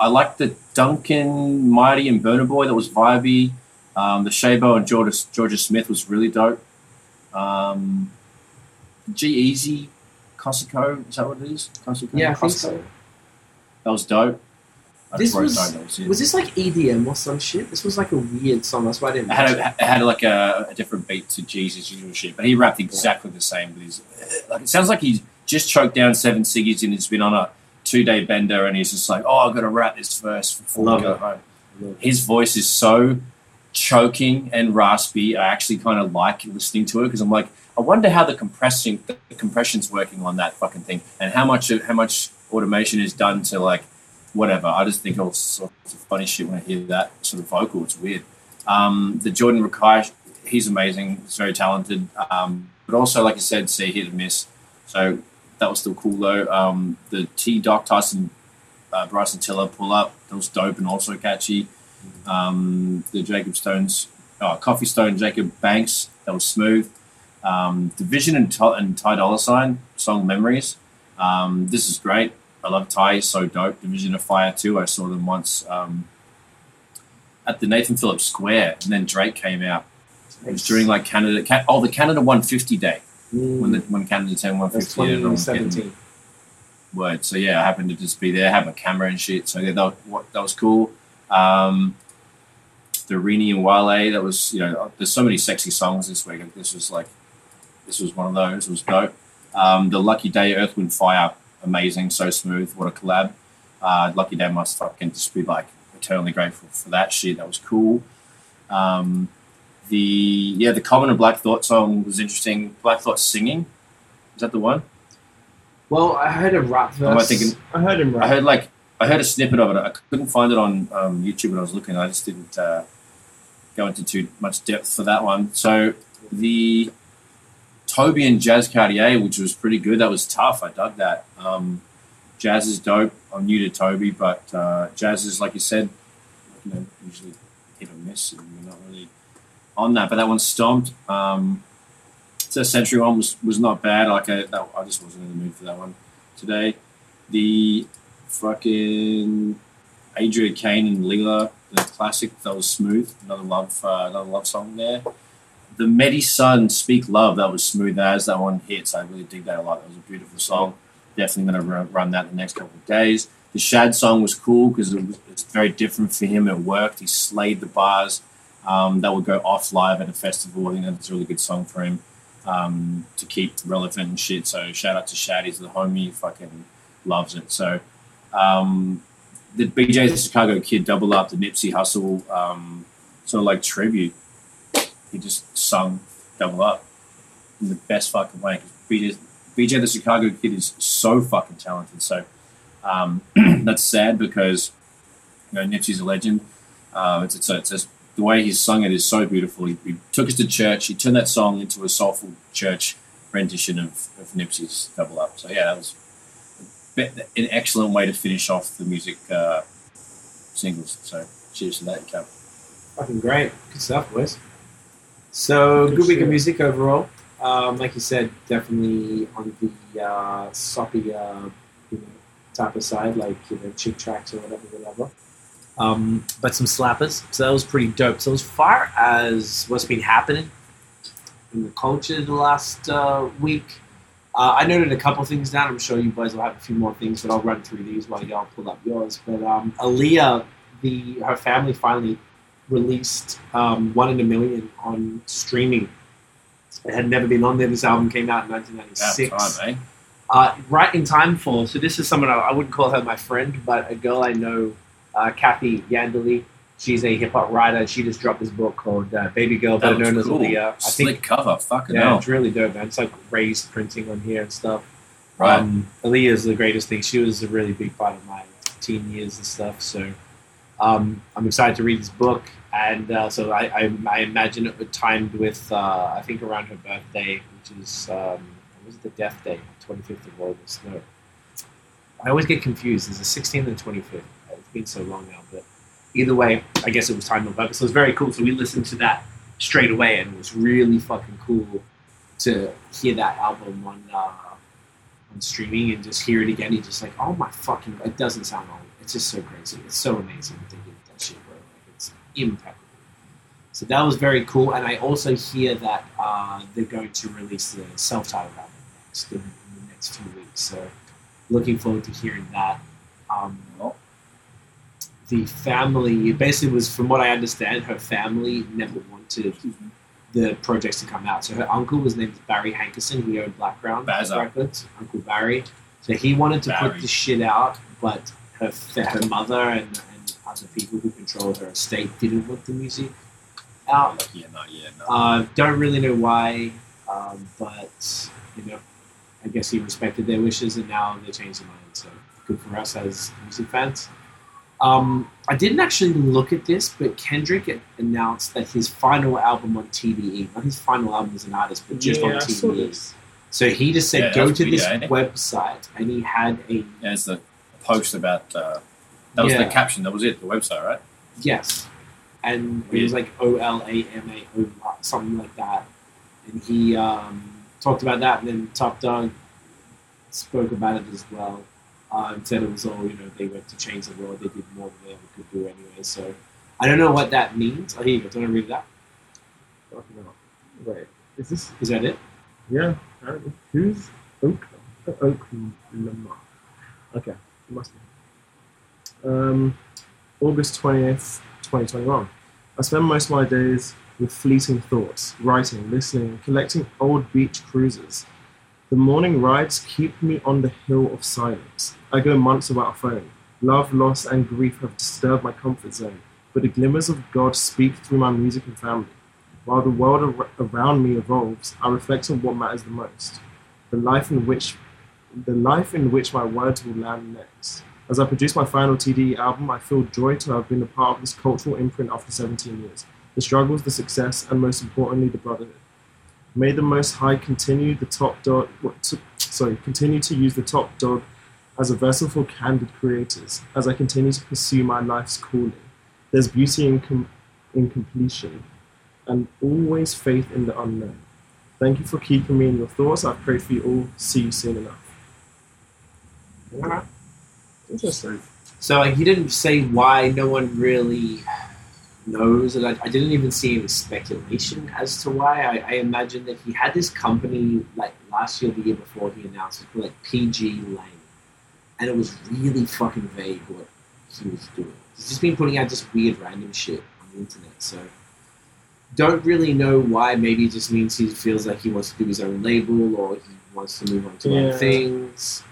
i like the Duncan Mighty and Burna Boy that was vibey um the Shaybo and Jorja Jorja Smith was really dope um G-Eazy Costco, is that what it is? Costco? yeah, I think so. That was dope. I This was- that was this like EDM or some shit? This was like a weird song. That's why I didn't. It had, a, it had like a, a different beat to Jesus' usual shit, but he rapped exactly the same. With his, like it sounds like he's just choked down seven ciggies and he's been on a two day bender, and he's just like, "Oh, I've got to rap this verse before Love we go it. home." His voice is so choking and raspy. I actually kind of like listening to it because I'm like, I wonder how the compressing the compression's working on that fucking thing, and how much how much automation is done to like whatever. I just think all sorts of funny shit when I hear that sort of vocal. It's weird. Um, the Jordan Rakei, he's amazing. He's very talented. Um, but also, like I said, see hit and miss. So that was still cool though. Um, the T Doc Tyson, uh, Bryson Tiller pull up that was dope and also catchy. Um, the Jacob Stones, oh, Kofi Stone Jacob Banks that was smooth. Um, dvsn and, Ty- and Ty Dollar Sign song Memories. Um, this is great. I love Ty. He's so dope. dvsn of Fire too. I saw them once um, at the Nathan Phillips Square, and then Drake came out. It was during like Canada. Ca- oh, the Canada 150 day when the when Canada turned 150. and everyone was getting 2017. word. So yeah, I happened to just be there, have a camera and shit. So yeah, that that was cool. Um, the Rini and Wale, that was you know, there's so many sexy songs this week. This was like, this was one of those. It was dope. Um, the Lucky Daye, Earth, Wind, Fire, amazing, so smooth. What a collab. Uh, Lucky Daye must fucking just be like eternally grateful for that shit. That was cool. Um, the yeah, the Common and Black Thought song was interesting. Black Thought singing, is that the one? Well, I heard a rap verse. Am I thinking- I heard him I heard like I heard a snippet of it. I couldn't find it on um, YouTube when I was looking. I just didn't uh, go into too much depth for that one. So the TOBi and Jazz Cartier, which was pretty good. That was tough. I dug that. Um, Jazz is dope. I'm new to TOBi, but uh, Jazz is like you said, you know, usually hit or miss, and we're not really on that. But that one stomped. Um, the Century one was was not bad. Like I, that, I just wasn't in the mood for that one today. The fucking Adria Kain and Leela, the classic that was smooth. Another love, uh, another love song there. The Medi Sun, Speak Love, that was smooth as that one hits. I really dig that a lot. That was a beautiful song. Definitely going to run, that the next couple of days. The Shad song was cool because it was it's very different for him. It worked. He slayed the bars. Um, that would go off live at a festival. I think that's a really good song for him um, to keep relevant and shit. So shout out to Shad. He's the homie. Fucking loves it. So um, the BJ the Chicago Kid double up the Nipsey Hussle um, sort of like tribute. He just sung double up in the best fucking way. 'Cause BJ, BJ the Chicago Kid is so fucking talented. So um, that's sad because you know Nipsey's a legend. Uh, it's, it's, a, it's the way he sung it is so beautiful. He, he took us to church. He turned that song into a soulful church rendition of, of Nipsey's Double Up. So yeah, that was an excellent way to finish off the music uh, singles. So cheers to that, Cap. Fucking great. Good stuff, boys. So, Good good, week of music overall. Um, like you said, definitely on the uh, soppy uh, you know, type of side, like you know, cheap tracks or whatever, whatever. Um, but some slappers. So that was pretty dope. So as far as what's been happening in the culture the last uh, week, uh, I noted a couple things down. I'm sure you guys will have a few more things, but I'll run through these while y'all pull up yours. But um, Aaliyah, the her family finally released um, One in a Million on streaming. It had never been on there. This album came out in 1996 time, eh? uh, right in time for. So this is someone I, I wouldn't call her my friend, but a girl I know, uh, Kathy Iandoli. She's a hip hop writer. She just dropped this book called uh, Baby Girl, better known as cool. Aaliyah. I Slick think cover. Fucking yeah, hell. it's really dope, man. It's like raised printing on here and stuff. Right. Um, Aaliyah is the greatest thing. She was a really big part of my teen years and stuff. So um, I'm excited to read this book. And uh, so I, I, I imagine it was timed with, uh, I think, around her birthday, which is, um, was it the death day? 25th of August. No. I always get confused. There's the 16th and 25th. It's been so long now. But either way, I guess it was timed on purpose. So it was very cool. So we listened to that straight away, and it was really fucking cool to hear that album on uh, on streaming and just hear it again. You're just like, oh my fucking! It doesn't sound old. It's just so crazy. It's so amazing that they did that shit, bro. Like it's impeccable. So that was very cool, and I also hear that uh, they're going to release the self-titled album next in, in the next few weeks. So looking forward to hearing that. Um, Well, the family it basically was, from what I understand, her family never wanted the projects to come out. So her uncle was named Barry Hankerson, who owned Blackground. Records, Uncle Barry. So he wanted to put Barry. the shit out, but her her mother and, and other people who controlled her estate didn't want the music out. yeah, not yet. No. Uh, don't really know why, um, but you know, I guess he respected their wishes, and now they changed their mind. So good for us as music fans. Um, I didn't actually look at this, but Kendrick announced that his final album on TDE, not his final album as an artist, but just yeah, on I saw TDE. So he just said, Yeah, go to weird, this ain't website, and he had a Yeah, it's the post about. Uh, that was Yeah. the caption. That was it. The website, right? Yes. And it was like O L A M A O something like that. And he um, talked about that, and then Top Dawg spoke about it as well. Uh, and said it was all, you know, they went to change the world. They did more than they ever could do anyway. So I don't know what that means. Oh, here you go. Do you want to read that? Fucking hell. Wait, is this? Is that it? Yeah. Who's Oak? Oak Lamar. Okay, it must be. Um, August 20th, 2021. I spend most of my days with fleeting thoughts, writing, listening, collecting old beach cruises. The morning rides keep me on the hill of silence. I go months without a phone. Love, loss, and grief have disturbed my comfort zone, but the glimmers of God speak through my music and family. While the world ar- around me evolves, I reflect on what matters the most. The life in which the life in which my words will land next. As I produce my final TDE album, I feel joy to have been a part of this cultural imprint after 17 years. The struggles, the success, and most importantly, the brotherhood. May the Most High continue the Top Dawg. To, sorry, continue to use the Top Dawg as a vessel for candid creators. As I continue to pursue my life's calling, there's beauty in, com- in completion, and always faith in the unknown. Thank you for keeping me in your thoughts. I pray for you all. See you soon enough. Interesting. So like, he didn't say why no one really knows, and I, I didn't even see any speculation as to why. I, I imagine that he had this company like last year, the year before, he announced it called like pgLang, and it was really fucking vague what he was doing. He's just been putting out just weird, random shit on the internet. So don't really know why. Maybe it just means he feels like he wants to do his own label, or he wants to move on to Yeah. other things.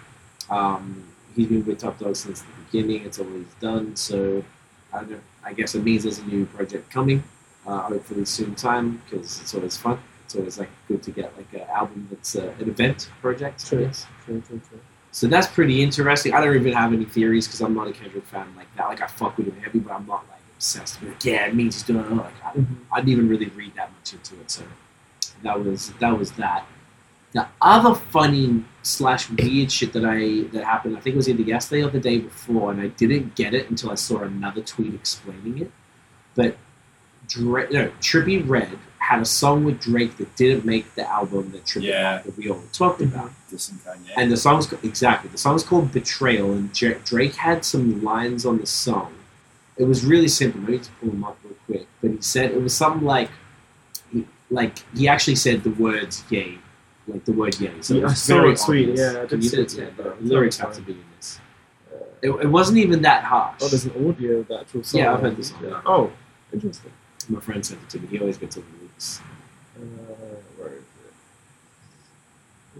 Um, he's been with Top Dawg since the beginning. It's all he's done. So I don't. I guess it means there's a new project coming. Uh, hopefully soon time because it's always fun. It's always like good to get like an album that's uh, an event project. True. True, true, true. So that's pretty interesting. I don't even have any theories because I'm not a Kendrick fan like that. Like I fuck with him heavy, but I'm not like obsessed with it. Yeah, it means he's doing it. Like, I, Mhm. I didn't even really read that much into it, so that was that was that. The other funny slash weird shit that I that happened, I think it was either yesterday or the day before, and I didn't get it until I saw another tweet explaining it. But Dra- no, Trippie Redd had a song with Drake that didn't make the album that Trippie Yeah. had that we all talked about. And the song's exactly the song's called "Betrayal," and J- Drake had some lines on the song. It was really simple. Let me just pull them up real quick. But he said it was something like, he, like he actually said the words "yay," like the word "yay." So Yeah, it I very obvious. yeah, I did see it, yeah, the lyrics have to be in this. Uh, It, it wasn't even that harsh. oh, there's an audio of the actual song. Yeah, I've heard the song. Yeah. Oh, interesting. My friend sent it to me. He always gets all the lyrics. Uh, where is it?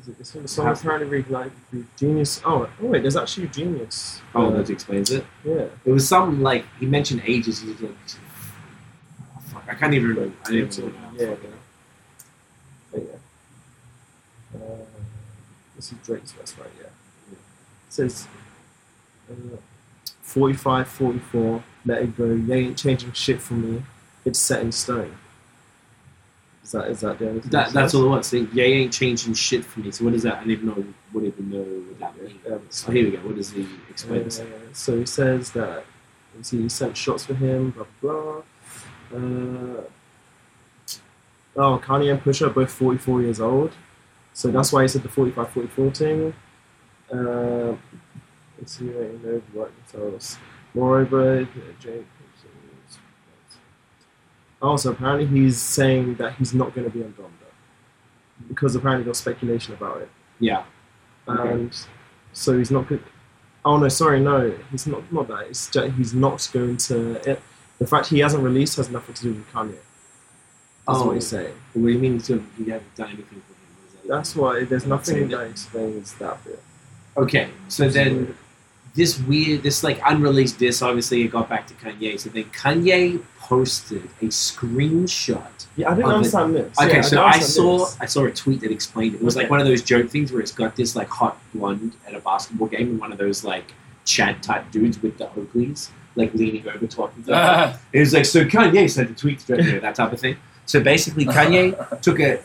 Is it this one? The song apparently read like the Genius. Oh, oh wait, there's actually Genius. Oh, Uh, that explains it. yeah. It was something like he mentioned ages. He was like, oh, fuck, I can't even remember. I didn't yeah. But yeah. Uh, is Drake's verse, right? Yeah. It says uh, 45, 44, let it go. You ain't changing shit for me. It's set in stone. Is that is that the only thing That, that's all it was. They, yeah, you ain't changing shit for me. So what is that? I don't even know. What even know what that means. Um, Oh, here we go. What does he explain? Uh, so he says that he sent shots for him, blah blah blah. Uh, oh, Kanye and Pusha are both 44 years old, so that's why he said the 45 44 thing. Uh, insinuating no what else. Moreover, Jake. Also, apparently he's saying that he's not going to be on Donda because apparently there's speculation about it yeah. Okay. and so he's not good. Oh no, sorry, no, he's not. Not that. It's just, he's not going to. It, the fact he hasn't released has nothing to do with Kanye. That's Oh. what he's saying. What do you mean? You haven't done anything That's why there's nothing saying that that. explains that bit. Okay, so then this weird, this like unreleased disc, obviously it got back to Kanye. So then Kanye posted a screenshot. Yeah, I didn't Of it. understand this. Okay, Yeah, so didn't I saw this. I saw a tweet that explained it. It was like one of those joke things where it's got this like hot blonde at a basketball game and one of those like Chad type dudes with the Oakleys like leaning over talking to them. Ah, It was like, so Kanye sent a tweet to you that type of thing. So basically, Kanye took a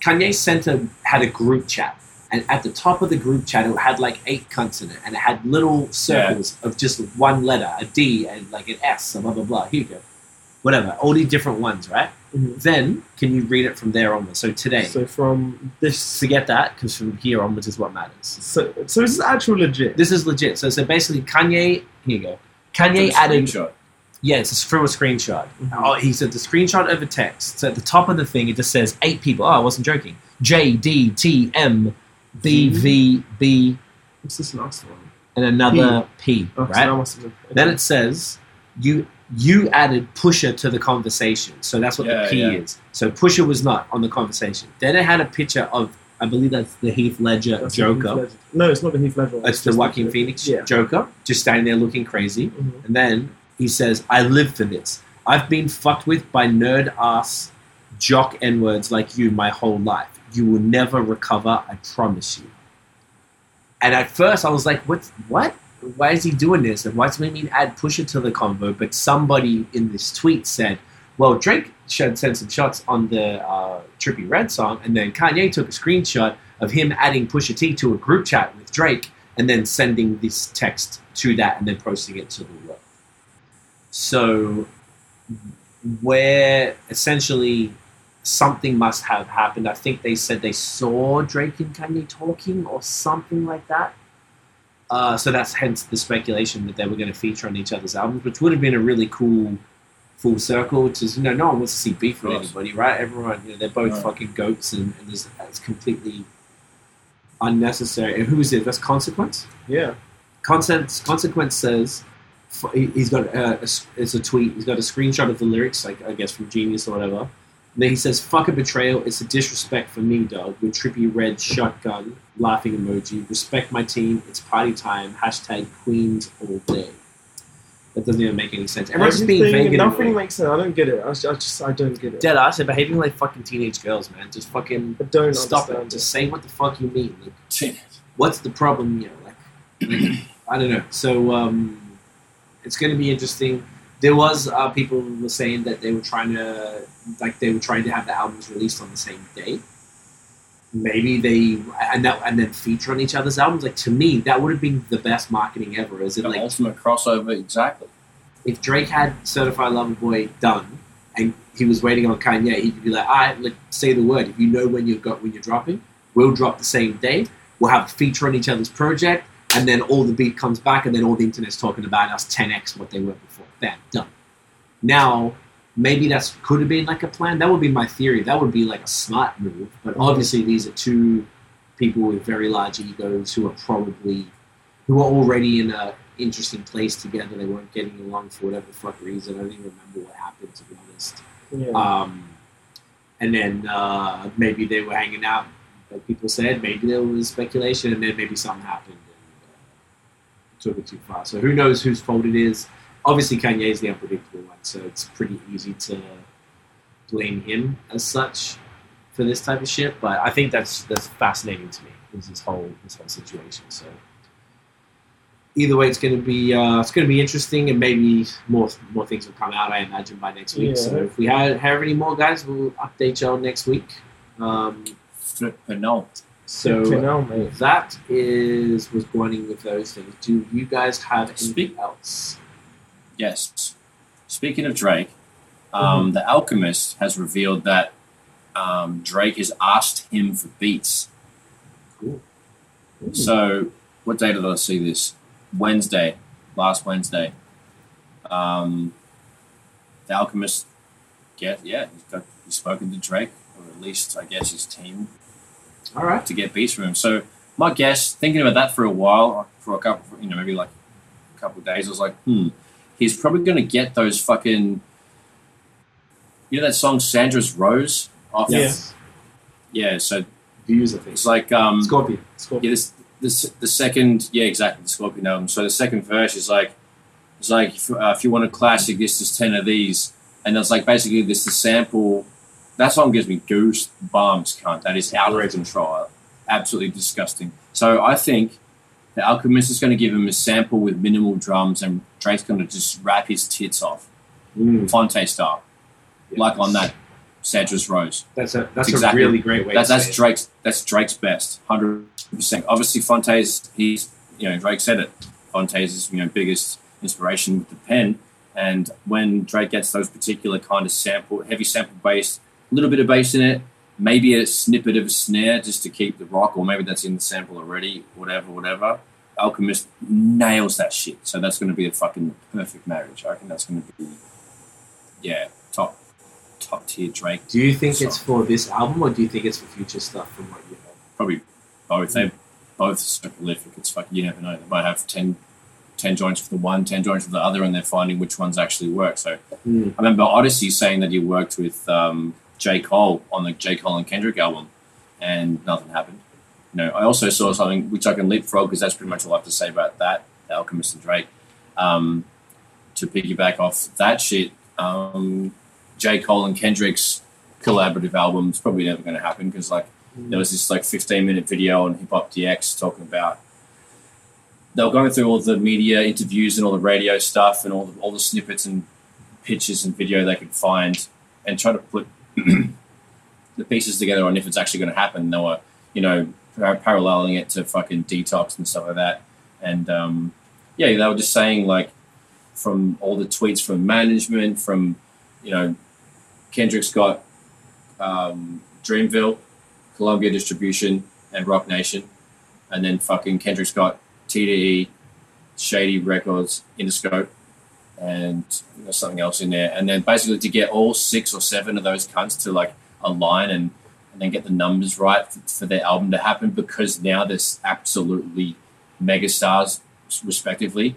Kanye Center had a group chat, and at the top of the group chat, it had like eight cunts in it, and it had little circles of just one letter, a D and like an S, and blah blah blah. Here you go, whatever, all these different ones, right? Mhm. Then can you read it from there onwards? So today, So from this, forget that because from here onwards is what matters. so so this is actual legit. This is legit. So so basically, Kanye. Here you go. Kanye added screenshot. Yeah, it's through a screenshot. Mhm. Oh, he said the screenshot over text. So at the top of the thing, it just says eight people. Oh, I wasn't joking. J D T M B V B What's this last one? and another P. Oh, right? have been. Then it says you you added Pusha to the conversation. So that's what Yeah, the P yeah. is. So Pusha was not on the conversation. Then it had a picture of I believe that's the Heath Ledger That's the Heath Joker. Ledger. No, it's not the Heath Ledger. one. It's the Joaquin Joker. Phoenix Yeah. Joker, just standing there looking crazy. Mhm. And then he says, I live for this. I've been fucked with by nerd ass jock N words like you my whole life. You will never recover, I promise you. And at first I was like, what? What? Why is he doing this? And why does he mean add Pusha to the convo? But somebody in this tweet said, well, Drake should send some shots on the uh, Trippie Redd song, and then Kanye took a screenshot of him adding Pusha T to a group chat with Drake, and then sending this text to that, and then posting it to the world. So, where essentially something must have happened. I think they said they saw Drake and Kanye talking or something like that. Uh, so that's hence the speculation that they were going to feature on each other's albums, which would have been a really cool full circle. Because you know, no one wants to see beef with anybody, right? Everyone, you know, they're both Right. fucking goats, and, and it's completely unnecessary. And who is it? That's Consequence. Yeah. Consequence, Consequence says he's got a, a s- it's a tweet. He's got a screenshot of the lyrics, like I guess from Genius or whatever. And then he says, "Fuck a betrayal. It's a disrespect for me, dog. With Trippie Redd shotgun laughing emoji. Respect my team. It's party time. Hashtag Queens all day." That doesn't even make any sense. Everyone's just being Everything- vague. and Nothing annoying. makes sense. I don't get it. I, just- I just I don't get it. Dead ass. They're behaving like fucking teenage girls, man. Just fucking I don't stop it. understand Just say what the fuck you mean. Like, Shit. what's the problem? You know, like, like, I don't know. So um, it's going to be interesting. there was uh, people were saying that they were trying to like they were trying to have the albums released on the same day. Maybe they and that and then feature on each other's albums. Like to me, that would have been the best marketing ever. Is it The like ultimate crossover, exactly. if Drake had Certified Lover Boy done and he was waiting on Kanye, he could be like, all right, like say the word. If you know when you've got when you're dropping, we'll drop the same day. We'll have a feature on each other's project, and then all the beat comes back, and then all the internet's talking about us 10x what they were before. Bam, done. Now, maybe that's could have been like a plan. That would be my theory. That would be like a smart move. But obviously, these are two people with very large egos who are probably who are already in a interesting place together. They weren't getting along for whatever fuck reason. I don't even remember what happened to be honest. Yeah. Um, and then uh, maybe they were hanging out, like people said. Maybe there was speculation, and then maybe something happened took it too far. So who knows whose fault it is? Obviously, Kanye is the unpredictable one, so it's pretty easy to blame him as such for this type of shit. But I think that's that's fascinating to me. Is this whole this whole situation? So either way, it's going to be uh, it's going to be interesting, and maybe more more things will come out. I imagine by next week. Yeah. So if we have, have any more guys, we'll update y'all next week. Um, But no, so Okay, now, mate. that is was running with those things. Do you guys have anything Speak- else? yes. Speaking of Drake, um, the Alchemist has revealed that um, Drake has asked him for beats. Cool. So, what day did I see this? Wednesday, last Wednesday. Um, the Alchemist, get yeah, he's, got, he's spoken to Drake, or at least I guess his team, All right. to get beats from him. So, my guess, thinking about that for a while, for a couple, you know, maybe like a couple of days, I was like, hmm, he's probably going to get those fucking, you know, that song Sandra's Rose off. Yes. Yeah. So Views, I think. it's like um, Scorpion. Scorpio. yeah, this, this, the second, yeah, exactly, the Scorpion album. So the second verse is like, it's like if, uh, if you want a classic, this is ten of these, and it's like basically this is sample. That song gives me goose bumps, cunt. That is of control, absolutely disgusting. So I think the Alchemist is going to give him a sample with minimal drums, and Drake's going to just rap his tits off, Mm. Phonte style, like on that Sandra's Rose. That's a that's Exactly. a really great way. That, to that's say it. Drake's. That's Drake's best, hundred percent. Obviously, Phonte's. He's you know Drake said it. Phonte's is you know biggest inspiration with the pen. And when Drake gets those particular kind of sample, heavy sample bass, a little bit of bass in it, maybe a snippet of a snare just to keep the rock, or maybe that's in the sample already. Whatever, whatever. Alchemist nails that shit. So that's going to be a fucking perfect marriage. I reckon that's going to be, yeah, top top tier Drake. Do you think it's for this album, or do you think it's for future stuff? From what you know. probably both. They both so prolific. It's fucking you never know. They might have 10, 10 joints for the one, 10 joints for the other, and they're finding which ones actually work. So Mm. I remember Odyssey saying that he worked with um, J Cole on the J Cole and Kendrick album, and nothing happened. You know, I also saw something which I can leapfrog because that's pretty much all I have to say about that. Alchemist and Drake. Um, to piggyback off that shit, um, J Cole and Kendrick's collaborative album is probably never going to happen because like there was this like 15 minute video on Hip Hop DX talking about they were going through all the media interviews and all the radio stuff and all the, all the snippets and pictures and video they could find and try to put the pieces together on if it's actually going to happen. They were, you know, par- paralleling it to fucking detox and stuff like that. And um, yeah, they were just saying like from all the tweets from management, from you know, Kendrick's got um, Dreamville, Columbia Distribution, and Roc Nation, and then fucking Kendrick's got TDE, Shady Records, Interscope, and there's something else in there. And then basically to get all six or seven of those cunts to like align and, and then get the numbers right for, for their album to happen because now there's absolutely megastars respectively.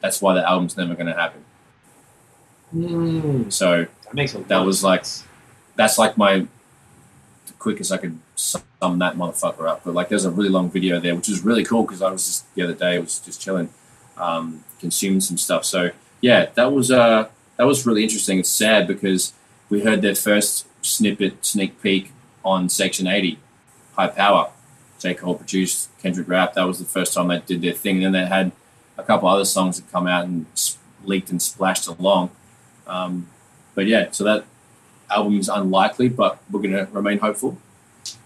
That's why the album's never going to happen. Mm. So That makes That was like- that's like my the quickest I could sum that motherfucker up. But like, there's a really long video there, which is really cool because I was just the other day, I was just chilling, um, consuming some stuff. So yeah, that was uh that was really interesting. It's sad because we heard their first snippet sneak peek on Section 80, High Power. J Cole produced Kendrick Rap. That was the first time they did their thing. And then they had a couple other songs that come out and leaked and splashed along. Um, but yeah, so that album is unlikely, but we're gonna remain hopeful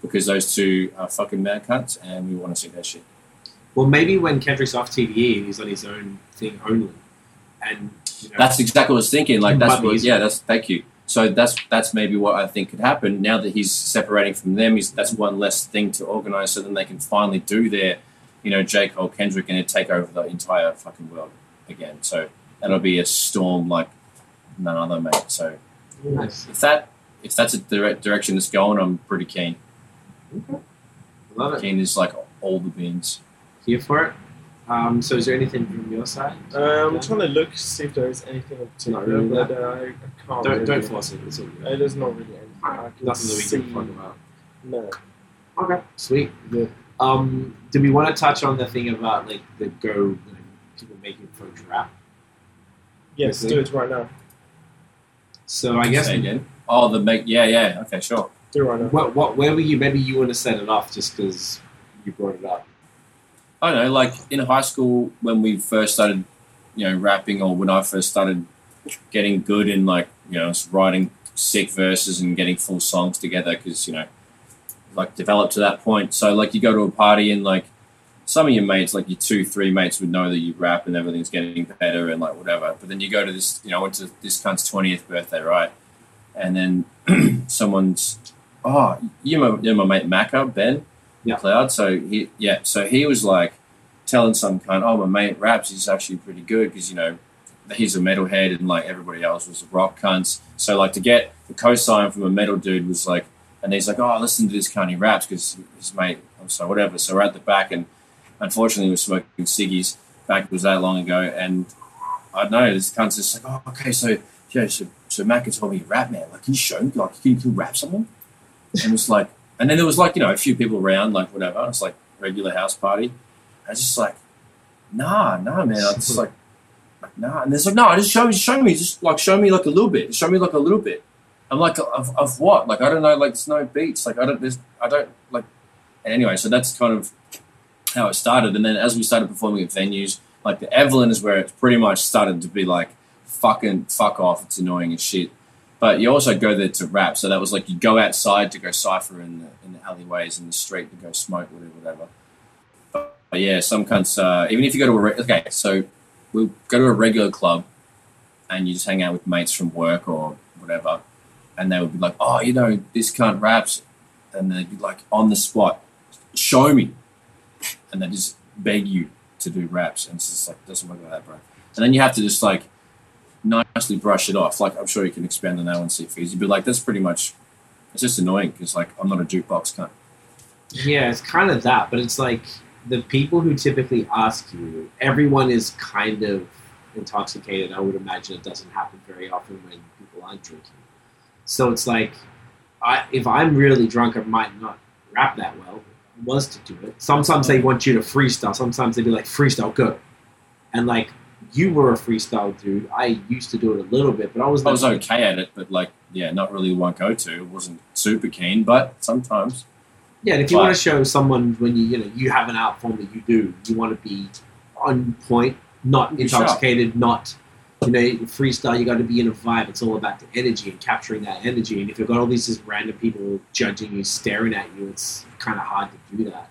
because those two are fucking mad cunts, and we want to see that shit. Well, maybe when Kendrick's off TDE and he's on his own thing only, and you know, That's exactly what I was thinking. Like that's what, yeah, that's thank you. So that's that's maybe what I think could happen now that he's separating from them. He's, that's one less thing to organize, so then they can finally do their, you know, J Cole, Kendrick, and take over the entire fucking world again. So that'll be a storm like none other, mate. So nice. if that if that's a direct direction that's going, I'm pretty keen. Okay. Love it. Keen is like all the beans. Here for it. Um, so, is there anything from your side? Um, I'm trying to look see if there is anything in particular, Not really, but uh, I, I can't. Don't really. don't force it. It's all good. Uh, there's not really anything. I Nothing that we can talk about. No. Okay, sweet. Good. Um, do we want to touch on the thing about like the go you know, people making folks rap? Yes, do it right now. So I guess Say again. Oh, the make. Yeah, yeah. Okay, sure. Do it right now. what what where were you? Maybe you want to set it off just because you brought it up. I don't know, like in high school when we first started, you know, rapping, or when I first started getting good in like, you know, writing sick verses and getting full songs together, because you know, like developed to that point. So like you go to a party and like some of your mates, like your two, three mates, would know that you rap and everything's getting better and like whatever. But then you go to this, you know, I went to this cunt's twentieth birthday, right? And then someone's, oh, you know, you know my mate Macca Ben Yeah. Cloud. So he, yeah, so he was like telling some kind, oh, my mate raps. He's actually pretty good because you know he's a metalhead and like everybody else was a rock cunts. So like to get the cosign from a metal dude was like, and he's like, oh, listen to this cunt he raps because his mate. I'm sorry, whatever. So we're at the back and unfortunately we're smoking ciggies. Back was that long ago, and I don't know this cunt's just like, oh, okay, so yeah, so so Macca told me rap, man. Like, can you show me? Like, can you, rap something? And it's like, and then there was like you know a few people around, like whatever. It's like regular house party. I was just like, nah, nah, man. I just like, nah. And it's like, no, just show me, show me, just like show me like a little bit, show me like a little bit. I'm like, of, of what? Like, I don't know. Like, there's no beats. Like, I don't. There's, I don't like. Anyway, so that's kind of how it started. And then as we started performing at venues, like the Evelyn is where it's pretty much started to be like, fucking fuck off. It's annoying as shit. But you also go there to rap. So that was like you go outside to go cipher in the in the alleyways in the street to go smoke whatever whatever. But, yeah, some cunts. Uh, even if you go to a re- okay, so we'll go to a regular club, and you just hang out with mates from work or whatever, and they would be like, oh, you know, this cunt raps, and they'd be like on the spot, show me, and they just beg you to do raps, and it's just like doesn't work like that, bro. And then you have to just like nicely brush it off. Like I'm sure you can expand on that one, see if easy. But like that's pretty much it's just annoying because like I'm not a jukebox cunt. Yeah, it's kind of that, but it's like the people who typically ask you, everyone is kind of intoxicated. I would imagine it doesn't happen very often when people aren't drinking. So it's like, I, if I'm really drunk, I might not rap that well. I was to do it. Sometimes they want you to freestyle. Sometimes they'd be like, freestyle, go. And like, you were a freestyle dude. I used to do it a little bit, but I was I was okay at it, but like yeah, not really one go to. It wasn't super keen, but sometimes Yeah, and if you But- want to show someone when you you know you have an art form that you do, you want to be on point, not intoxicated, not you know freestyle. You got to be in a vibe. It's all about the energy and capturing that energy. And if you've got all these just random people judging you, staring at you, it's kind of hard to do that.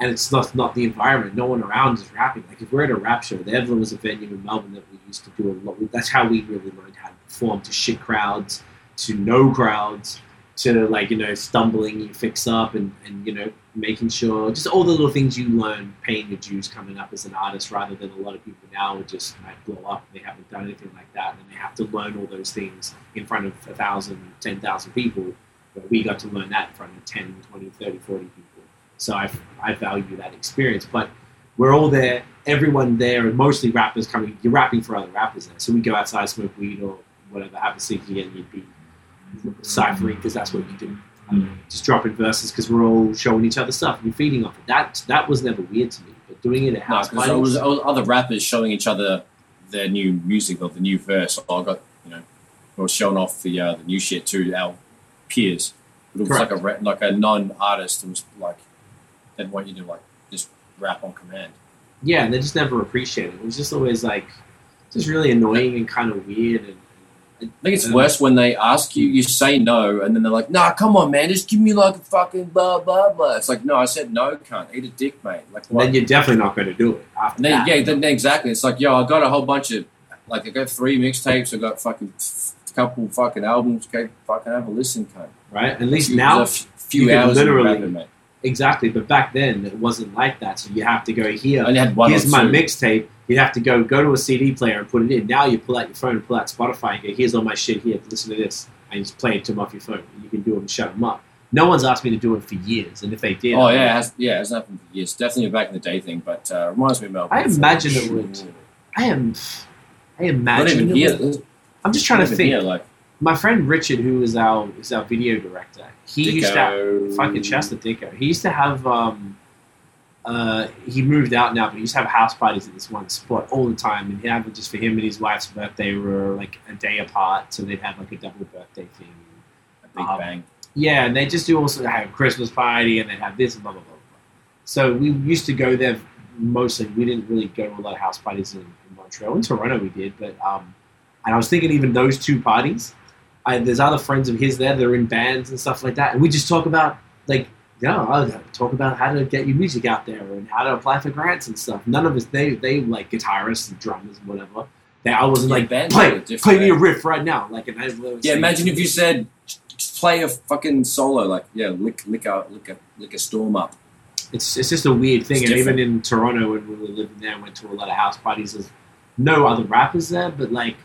And it's not not the environment. No one around is rapping. Like if we're at a rap show, the Evelyn was a venue in Melbourne that we used to do a lot. That's how we really learned how to perform to shit crowds, to no crowds, to like you know stumbling you fix up and and you know making sure just all the little things you learn paying your dues coming up as an artist rather than a lot of people now would just might blow up they haven't done anything like that and they have to learn all those things in front of a thousand ten thousand people but we got to learn that in front of 10 20 30 40 people so i, I value that experience but we're all there everyone there and mostly rappers coming you're rapping for other rappers there so we go outside smoke weed or whatever have a ciggy and you'd be ciphering because that's what you do. Um, just dropping verses because we're all showing each other stuff and feeding off it. That that was never weird to me, but doing it at no, house there parties, was other rappers showing each other their new music or the new verse. Or I got you know, we were showing off the uh, the new shit to our peers. But it was like a like a non artist. It was like they'd want you do like just rap on command. yeah, and they just never appreciated it. It was just always like just really annoying and kind of weird. And I think it's worse when they ask you, you say no, and then they're like, "Nah, come on, man, just give me like a fucking blah blah blah." It's like, no, I said no, can't eat a dick, mate. Like, And then you're definitely not going to do it. After then, that. yeah, then exactly. It's like, yo, I got a whole bunch of, like, I got three mixtapes, I got fucking a couple fucking albums. Go fucking have a listen, cunt. right? At least Few- now, a f- few hours literally- rapping, mate. Exactly. But back then, it wasn't like that. So you have to go here. only had one Here's my mixtape. You have to go go to a CD player and put it in. Now you pull out your phone and pull out Spotify and go, here's all my shit here. Listen to this, and you just play it to them off your phone. You can do them and shut them up. No one's asked me to do it for years, and if they did, Oh yeah, it has, yeah, it's happened for years. Definitely a back in the day thing, but uh, reminds me of Melbourne. I imagine it would. I am. I imagine. Not even it here. would- I'm just trying to think. here, like My friend Richard, who is our is our video director, he used to Dicko. fucking Chester Dicko. He used to have um, uh, he moved out now, but he used to have house parties at this one spot all the time, and he'd have it just for him and his wife's birthday were like a day apart, so they'd have like a double birthday thing. a big Um, bang. Yeah, and they just do also have a Christmas party, and they'd have this and blah blah blah. blah. So we used to go there mostly. We didn't really go to a lot of house parties in, in Montreal. In Toronto, we did, but um, and I was thinking even those two parties. I, there's other friends of his there. They're in bands and stuff like that, and we just talk about like yeah, I'll talk about how to get your music out there and how to apply for grants and stuff. None of us they they like guitarists and drummers and whatever. They, I wasn't Yeah, like bands play play me a eh? riff right now. Like and I was Yeah, imagine if you said play a fucking solo, like yeah, lick lick a lick a lick a storm up. it's it's just a weird thing. It's and even in Toronto, when we were living there, went to a lot of house parties. There's no other rappers there, but like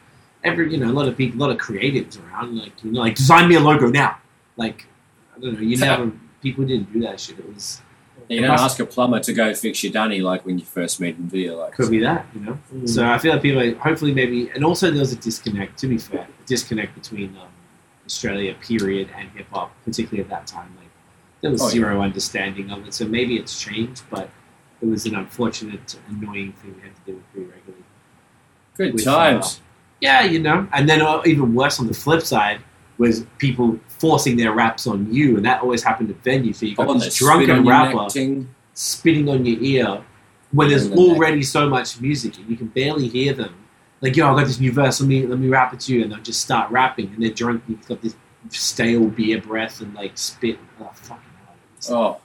every you know a lot of people, a lot of creatives around. Like you know, like design me a logo now. Like I don't know, you never people didn't do that shit. It was You don't ask a plumber to go fix your dunny like when you first meet him, do you? Like could be that you know. Mm. So I feel like people, hopefully, maybe, and also there was a disconnect. To be fair, a disconnect between um, Australia, period, and hip hop, particularly at that time. Like there was Oh, yeah. zero understanding of it. So maybe it's changed, but it was an unfortunate, annoying thing we had to deal with pretty regularly. good with, times. Yeah, you know. And then uh, even worse on the flip side was people forcing their raps on you, and that always happened at venues. So you got Oh, this they spit on drunken your rapper neck spitting on your ear when there's And then they- already so much music and you can barely hear them. Like, yo, I got this new verse. Let me let me rap it to you, and they'll just start rapping, and they're drunk. You've got this stale beer breath and like spit. Oh, fucking hell. Oh,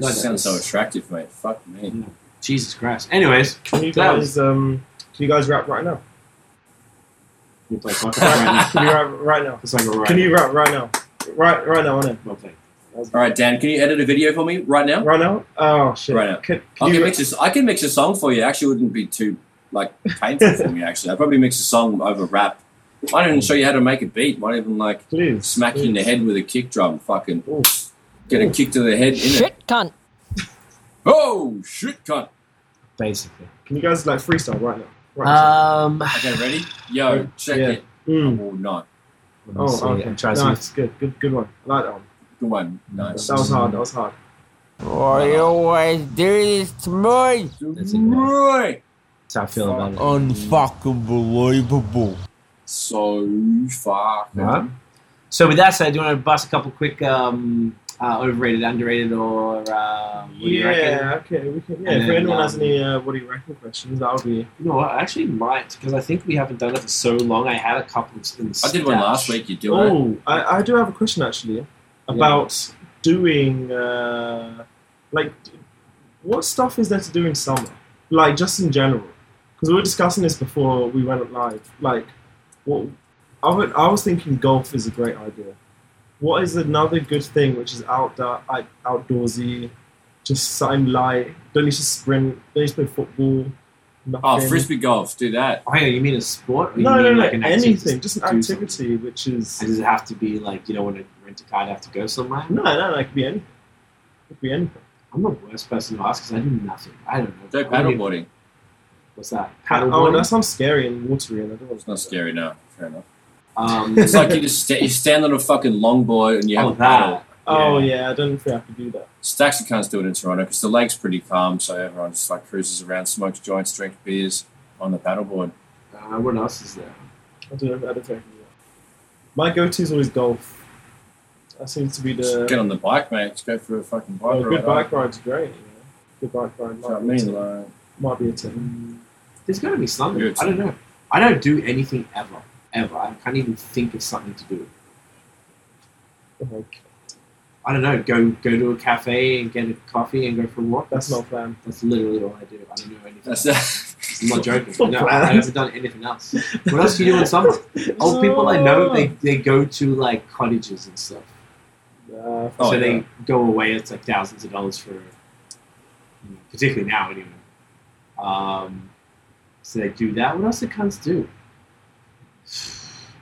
God, that sounds so attractive, mate. Fuck me. Jesus Christ. Anyways, Can you guys um can you guys rap right now? We play fuck right now. Can you rap right now? It's like a right Can you rap right now? Right right now, on it. played. All right, Dan, can you edit a video for me right now? Right now? Oh shit. Right now. Can, can I can ra- mix a, I can mix a song for you. Actually, it wouldn't be too like painful for me. Actually, I'd probably mix a song over rap. Might even show you how to make a beat. Might even like please smack you in the head with a kick drum. Fucking Oof. get a kick to the head in it. Shit cunt. Oh shit, cunt. Basically. Can you guys like freestyle right now? Right now. Um, Okay, ready? Yo, check Yeah. it. Mm. Oh, no. let Oh, see. okay. I'm trying to Nice, good, good, good one. I like that one. Good one. Nice. That was hard. That was hard. Why you always do this to me? That's it, Right. That's how I feel about it. Unfucking believable. So fucking. Right. So with that said, I do you want to bust a couple quick um, uh, overrated, underrated, or uh, what do you reckon? Yeah, okay, we can. Yeah, And if then, anyone has um, any uh, what do you reckon questions, that'll be. You know what? I actually might because I think we haven't done it for so long. I had a couple in the I did one last week. You do it. Oh, I, I do have a question actually about doing uh, like what stuff is there to do in summer, like just in general, because we were discussing this before we went live. Like, what I, would, I was thinking golf is a great idea. What is another good thing which is outdoor, like outdoorsy, just something light? Don't need to sprint. Don't need to play football. Oh, frisbee golf. Do that. Oh, yeah, you mean a sport? Or you No, mean no, no, like an anything. Just an to something? activity which is. And does it have to be like you don't want to rent a car to have to go somewhere? No, no, no, it could be anything. It could be anything. I'm the worst person to ask because I do nothing. I don't know. Go I don't even- paddleboarding. What's that? Oh, Paddleboarding. that sounds scary and watery, and I don't want It's not scary now. Fair enough. Um, It's like you just sta you stand on a fucking longboard and you have Oh, a paddle. that. Oh yeah, I don't know if we have to do that. Stacks of cunts do it in Toronto because the lake's pretty calm, so everyone just like cruises around, smokes joints, drinks beers on the paddleboard. Uh, what else is there? I don't know. I don't think I can do. My go-to is always golf. That seems to be Just the get on the bike, mate. Just go for a fucking bike oh, ride. good bike ride's great. You know? Good bike ride You what I might, be mean? Like, might be a tip. There's got to be something. I don't know. I don't do anything ever, ever. I can't even think of something to do. Oh my God. I don't know. Go go to a cafe and get a coffee and go for a walk. That's not planned. That's literally all I do. I don't know anything. That's else. I'm not joking. Not No, planned. I haven't done anything else. What else do you do in summer? Old people I know, they, they go to like cottages and stuff. Uh, Oh, so yeah. they go away. It's like thousands of dollars for, you know, particularly now anyway. Um, so they do that. What else do cunts do?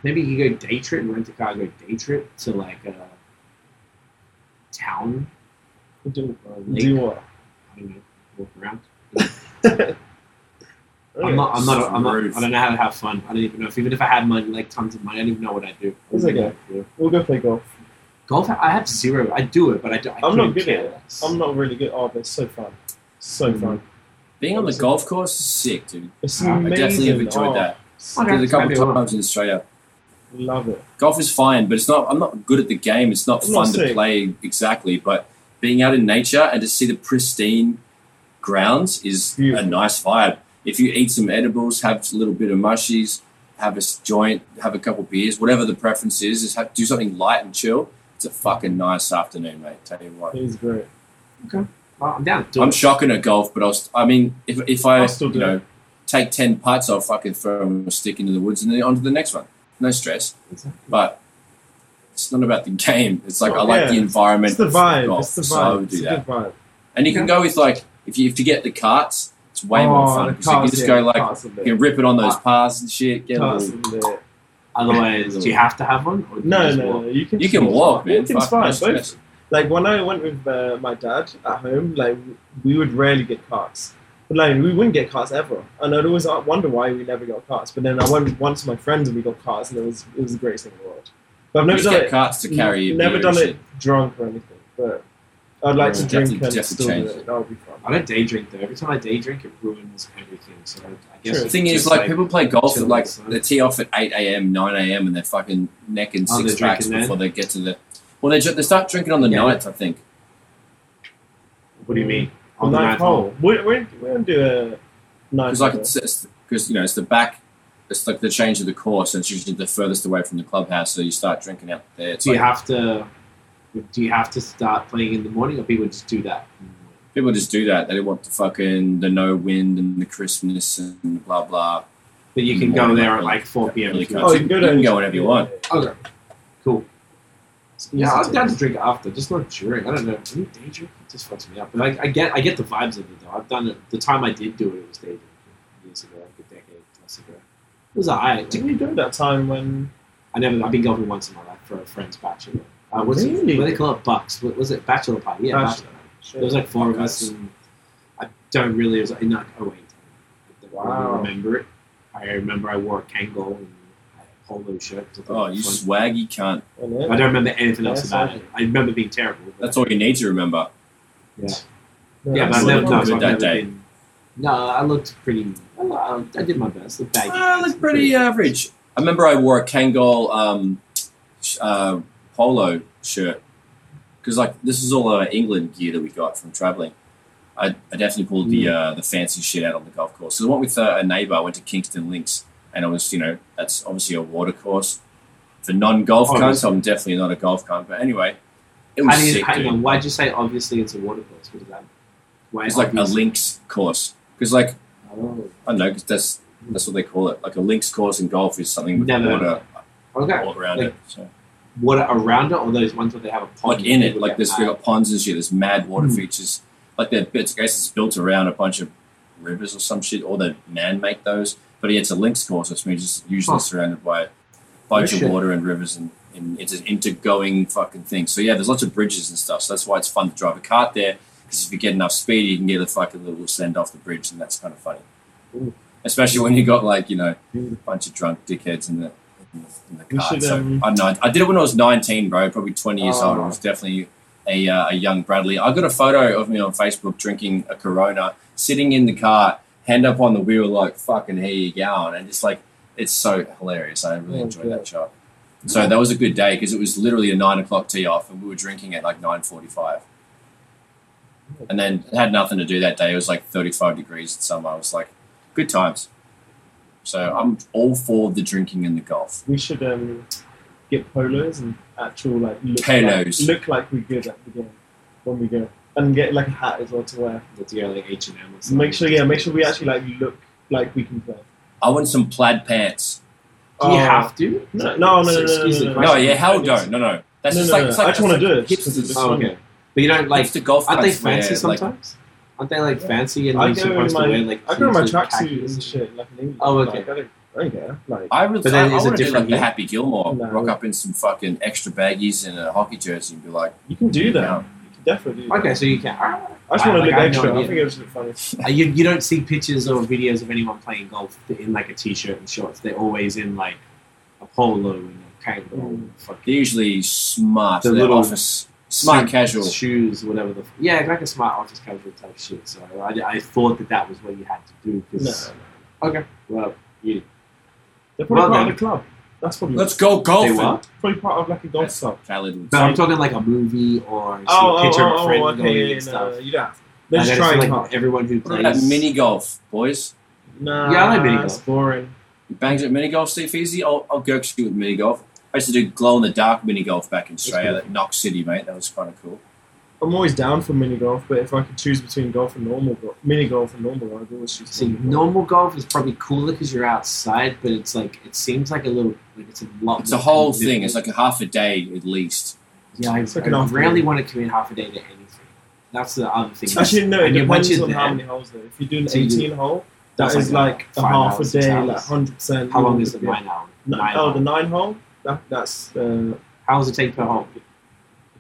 Maybe you go day trip, and rent a car, go day trip to like a town do, or a lake. do what? I don't know, walk around. I'm not. I'm not. I'm not. Rude. I don't know how to have fun. I don't even know if even if I had money, like tons of money, I don't even know what I'd do. I It's don't know okay. what I'd do. We'll go play golf. Golf. I have zero. I do it, but I don't. I I'm not good care at it. I'm not really good. Oh, but it's so fun. So Mhm. fun. Being on the golf course is sick, dude. It's I I definitely have enjoyed Oh, that. Okay, Did a couple maybe times in Australia. Love it. Golf is fine, but it's not. I'm not good at the game. It's not I'm fun not to play exactly. But being out in nature and to see the pristine grounds is Beautiful. a nice vibe. If you eat some edibles, have a little bit of mushies, have a joint, have a couple beers, whatever the preference is, is have, do something light and chill. It's a fucking nice afternoon, mate. Tell you what. He's great. Well, I'm down. Do I'm it. shocking at golf, but I was. I mean, if if I I'll do you know take ten putts, I'll fucking throw a stick into the woods and then on to the next one. No stress. But it's not about the game. It's like I Oh, like yeah. the environment. It's the vibe. golf, It's the so I would do a that. vibe. And you can go with like if you if you get the carts, it's way more Oh, fun because you can just yeah, go like you can rip it on those Ah. paths and shit. Get a Cars little. Otherwise, do you have to have one? Or do you No, no, walk? no. You can. you can walk, man. You can Fuck, fine. no Both. stress. Like when I went with uh, my dad at home, like we would rarely get carts. But like we wouldn't get cars ever, and I'd always wonder why we never got cars. But then I went once with my friends and we got cars, and it was it was the greatest thing in the world. But I've never just done get it. carts to carry your never done it drunk or anything, but I'd like Yeah, to drink definitely- and definitely still do it. it. That would be fun. I don't day drink though. Every time I day drink, it ruins everything. So I, I guess The thing is, just like, people play golf chill at like with the they tee off at eight a.m., nine a.m., and they're fucking necking Oh, six they're packs drinking then? before they get to the. Well, they ju- they start drinking on the Yeah. ninth, I think. What do you mm. mean? On the ninth ninth hole. hole. We, we, we do a ninth Because like hole. it's because you know it's the back, it's like the change of the course, and it's usually the furthest away from the clubhouse, so you start drinking out there. It's Do you have to? Do you have to start playing in the morning, or people just do that? in the morning? people just do that. They want the fucking the no wind and the crispness and blah blah. But you can go there at like, like 4 p.m. really oh, you can go you can go whenever you want. Okay. Cool. Yeah, I'm to down to drink after, just not during. I don't know. Any day drink it just fucks me up. But I, I get, I get the vibes of it though. I've done it. The time I did do it, it was day drinking years ago, like a decade plus ago. It was alright. Didn't you do that time when I never. I've been golfing once in my life for a friend's bachelor. Uh, what's it? Really? What do they call it? Bucks. What was it? Bachelor party. Yeah, Bachelor. bachelor. There was like four of us, and I don't really. It was like, not, oh wait, I don't Wow. really remember it. I remember I wore a Kangol and a polo shirt. I thought Oh, you was fun. swaggy cunt. I don't remember anything else Yeah, about it. I remember being terrible. That's all you need to remember. Yeah, No, yeah, but I've never, you no, did so I've that day. been. No, I looked pretty. I, I, I did my best. The baggy. Ah, look pretty average. I remember I wore a Kangol um, uh, polo shirt because like this is all uh, England gear that we got from traveling. I, I definitely pulled the uh, the fancy shit out on the golf course. So I went with uh, a neighbour. I went to Kingston Links, and it was you know that's obviously a water course for non golf cunts. I'm definitely not a golf cunt, but anyway, it was sick, hang on, why'd you say obviously it's a water course? What is that? Why It's like a links course because like Oh, I don't know 'cause that's that's what they call it. Like a links course in golf is something with Never. water okay. all around Like, it. So. Water around it, or those ones where they have a pond? like in it, like there's we got ponds and shit. There's mad water Hmm. features. Like they're bits. I guess it's built around a bunch of rivers or some shit, or they man make those. But yeah, it's a links course, which means it's usually Huh. surrounded by a bunch No of water and rivers and, and it's an intergoing fucking thing. So yeah, there's lots of bridges and stuff. So that's why it's fun to drive a cart there. Because if you get enough speed, you can get a fucking little send off the bridge, and that's kind of funny. Ooh. Especially when you got like you know a bunch of drunk dickheads in the in the, in the We car. should, so um, I know. I did it when I was 19, bro. Probably 20 years old. I Oh. was definitely a, uh, a young Bradley. I got a photo of me on Facebook drinking a Corona, sitting in the car, hand up on the wheel, like fucking here you going, and just like it's so hilarious. I really Oh, enjoyed God. that shot. So that was a good day because it was literally a nine o'clock tee off, and we were drinking at like 9:45. And then had nothing to do that day. It was like 35 degrees in summer. I was like, good times. So I'm all for the drinking and the golf. We should um, get polos and actual like look Polos. like, look like we're good at the game when we go, and get like a hat as well to wear. Let's go like H and M or something. Make sure, yeah, make sure we actually like look like we can play. I want some plaid pants. Do you Oh. have to? No, no, no, no, no, no, no, No, yeah, hell no, no, no. That's no, just no, like, no. like I just want to do it. hipsters. because Oh, okay. But you don't like. Hipster golf Aren't they cunts wear, fancy like- sometimes? Aren't they like fancy and I you're go in supposed my, to wear like? I go in my pleated tracksuit khakis? and shit like an Oh, okay. Like, I don't, I don't care. Like, I really, But then I is it want to do different like the? Happy Gilmore, No. rock up in some fucking extra baggies and a hockey jersey and be like, you can do that. You can definitely. Okay, so you can. I just want to like, look I have no extra. I think it was funny. Uh, you, you don't see pictures or videos of anyone playing golf in like a t-shirt and shorts. They're always in like a polo and a kind of Mm. they're usually smart, The they're little office, smart smart casual. shoes, whatever the yeah, like a smart office casual type shit. So I, I thought that that was what you had to do. No, 'cause- no. Okay, well, you They're probably Well, part then. of the club. That's probably Let's go they what? probably part of like a golf That's club. Khaled would I'm talking like a movie or see Oh, a oh, picture oh, of a friend oh, going okay, yeah, and no, stuff. you don't. have to. They're And just then it's like hard. everyone who What about plays mini golf, boys? Nah, Yeah, I like mini golf. It's boring. You bangs at mini golf, Steve Easy? I'll, I'll go shoot with mini golf. I used to do glow in the dark mini golf back in Australia cool. at Knox City, mate. That was kind of cool. I'm always down for mini golf, but if I could choose between golf and normal golf, mini golf and normal, I'd always choose See, normal golf. normal golf is probably cooler because you're outside, but it's like it seems like a little like it's a lot. It's a whole commitment. thing. It's like a half a day at least. yeah, I, It's like I an afternoon. rarely want to commit half a day to anything. That's the other thing. Actually, no, it And you- once depends on there- how many holes though. If you do an So you do- 18 hole, That's like like a half a hours, six day, hours. like 100%. How long is the nine hour? No, nine oh, hole? the nine hole? That, that's, uh, How long does it take per hole?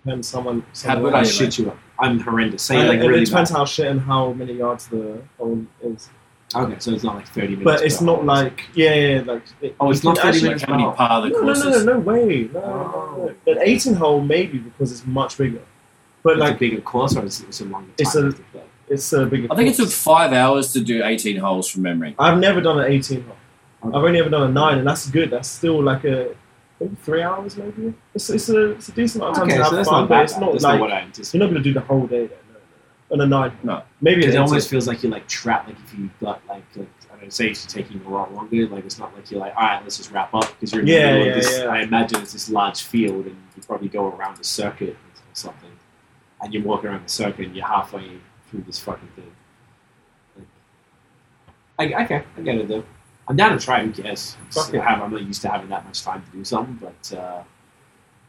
Depends someone. How someone good I are else. you, shit you up. I'm horrendous. Say And like it, really it depends bad. how shit and how many yards the hole is. Okay, so it's not like thirty minutes. But it's not hole. like, yeah, yeah, like. It, Oh, it's not can 30 minutes Like how many par the No, no, courses? no, no, no way. No, no, Oh. no, no. Oh. An 18 hole, maybe, because it's much bigger. But It's like, a bigger course or it's, it's a longer time It's a- to it's a bigger. I think it took five hours to do 18 holes from memory. I've never done an 18 hole. Okay. I've only ever done a nine, and that's good. That's still like a maybe three hours, maybe. It's, it's a it's a decent amount of time Okay, to have so that's fun, not but it's not that's like not what I you're not going to do the whole day there. No, no, no. On a nine. No. Maybe it 18. almost feels like you're like trapped. Like if you got like, like I don't know, say if you're taking a lot longer. Like it's not like you're like, all right, let's just wrap up because you're in Yeah, the middle yeah, of this. yeah. I imagine it's this large field, and you probably go around a circuit or something, and you're walking around the circuit, and you're halfway through this fucking thing. Like, I, okay, I get it though. I'm down to try. Who cares? Fuck I it. have, I'm not used to having that much time to do something, but uh,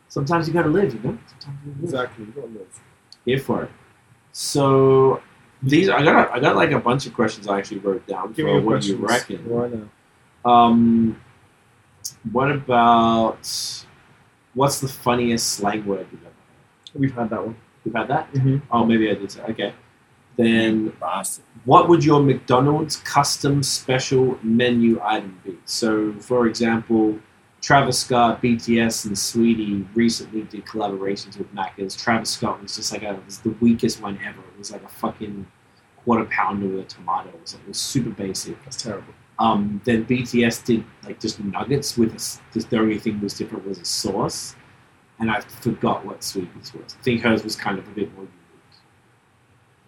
sometimes you gotta live. You know, sometimes you live Exactly. You gotta live. here for it. So these I got I got like a bunch of questions I actually wrote down Give for what you reckon. Why now? Um, what about what's the funniest slang word you've ever heard? We've had that one. We've had that? Mm-hmm. Oh, maybe I did. Say. Okay. Then what would your McDonald's custom special menu item be? So, for example, Travis Scott, BTS, and Saweetie recently did collaborations with Macca's. Travis Scott was just like a, it was the weakest one ever. It was like a fucking quarter pounder with a tomato. It was, like, it was super basic. That's terrible. Um, then BTS did like just nuggets with a, just the only thing that was different was a sauce, and I forgot what Saweetie's was. I think hers was kind of a bit more unique.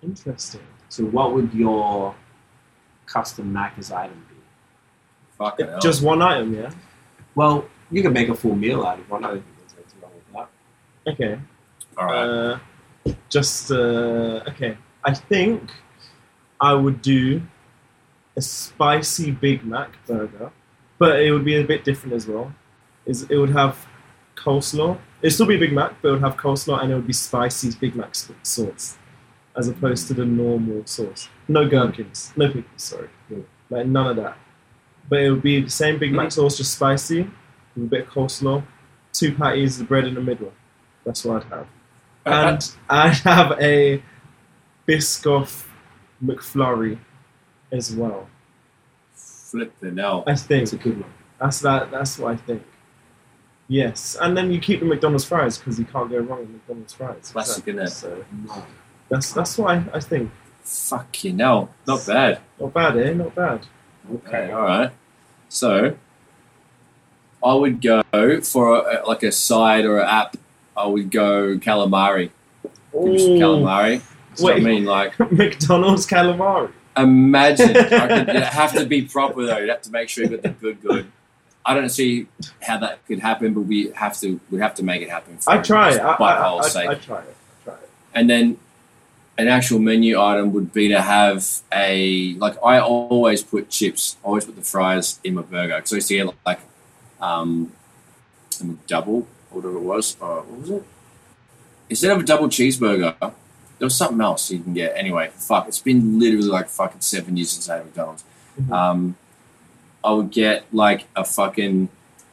Interesting. So, what would your custom Macca's item be? Fucking hell. Just one item, yeah. Well, you can make a full meal out of one. I don't think there's anything wrong with that. Okay. All right. Uh, just uh, okay. I think I would do a spicy Big Mac burger, but it would be a bit different as well. Is it would have coleslaw. It'd still be a Big Mac, but it would have coleslaw and it would be spicy Big Mac s- sauce, as opposed to the normal sauce. No gherkins, no pickles. Sorry, like none of that. But it would be the same Big Mac sauce, just spicy with a bit of coleslaw, two patties, the bread in the middle. That's what I'd have uh, and I have a Biscoff McFlurry as well. Flip the hell. I think It's a good one. that's that. That's what I think. Yes, and then you keep the McDonald's fries because you can't go wrong with McDonald's fries. Classic, innit? So No. That's that's why I think Fucking hell. Not bad. not bad, eh? Not bad. Okay, all right. So, I would go for a, like a side or an app. I would go calamari. Give me some Ooh, calamari. So I Wait. mean, like, McDonald's calamari. Imagine. I could, it'd have to be proper though. You'd have to make sure you got the good, good. I don't see how that could happen, but we have to. We have to make it happen. For I try it. I, I, butthole's I. I, I try it. I try it. and then an actual menu item would be to have a like I always put chips, I always put the fries in my burger because I used to get like um, a double or whatever it was. Uh, what was it? Instead of a double cheeseburger, there was something else you can get. Anyway, fuck, it's been literally like fucking seven years since I had McDonald's. Mhm. Um, I would get like a fucking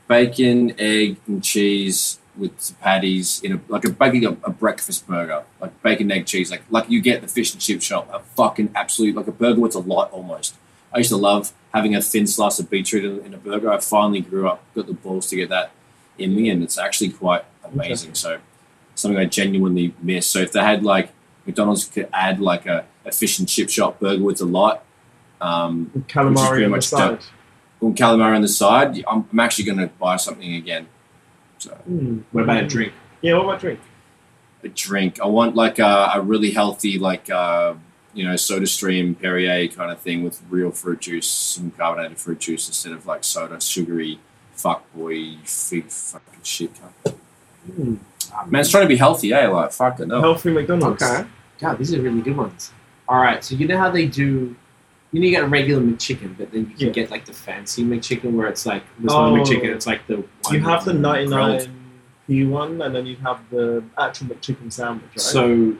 bacon, egg, and cheese with some patties in a like a basically a, a breakfast burger, like bacon, egg, cheese, like like you get the fish and chip shop. A fucking absolute like a burger with a lot almost. I used to love having a thin slice of beetroot in, in a burger. I finally grew up, got the balls to get that in me, and it's actually quite amazing. So something I genuinely miss. So if they had like McDonald's could add like a, a fish and chip shop burger with a lot. Um, With Which is pretty calamari on the side. calamari on the side, I'm, I'm actually going to buy something again. So Mm. What about a drink? Yeah, what about drink? a drink. I want like a, a really healthy, like uh, you know, Soda Stream Perrier kind of thing with real fruit juice, some carbonated fruit juice instead of like soda, sugary, fuck boy, fig fucking shit. Mm. Man, it's trying to be healthy, eh? Like fuck it, no. Healthy McDonald's. Okay. God, these are really good ones. All right, so you know how they do. You know, you get a regular McChicken, but then you can Yeah. get like the fancy McChicken where it's like this one Oh. McChicken. It's like the one You have the 99p one, and then you have the actual McChicken sandwich, right? So,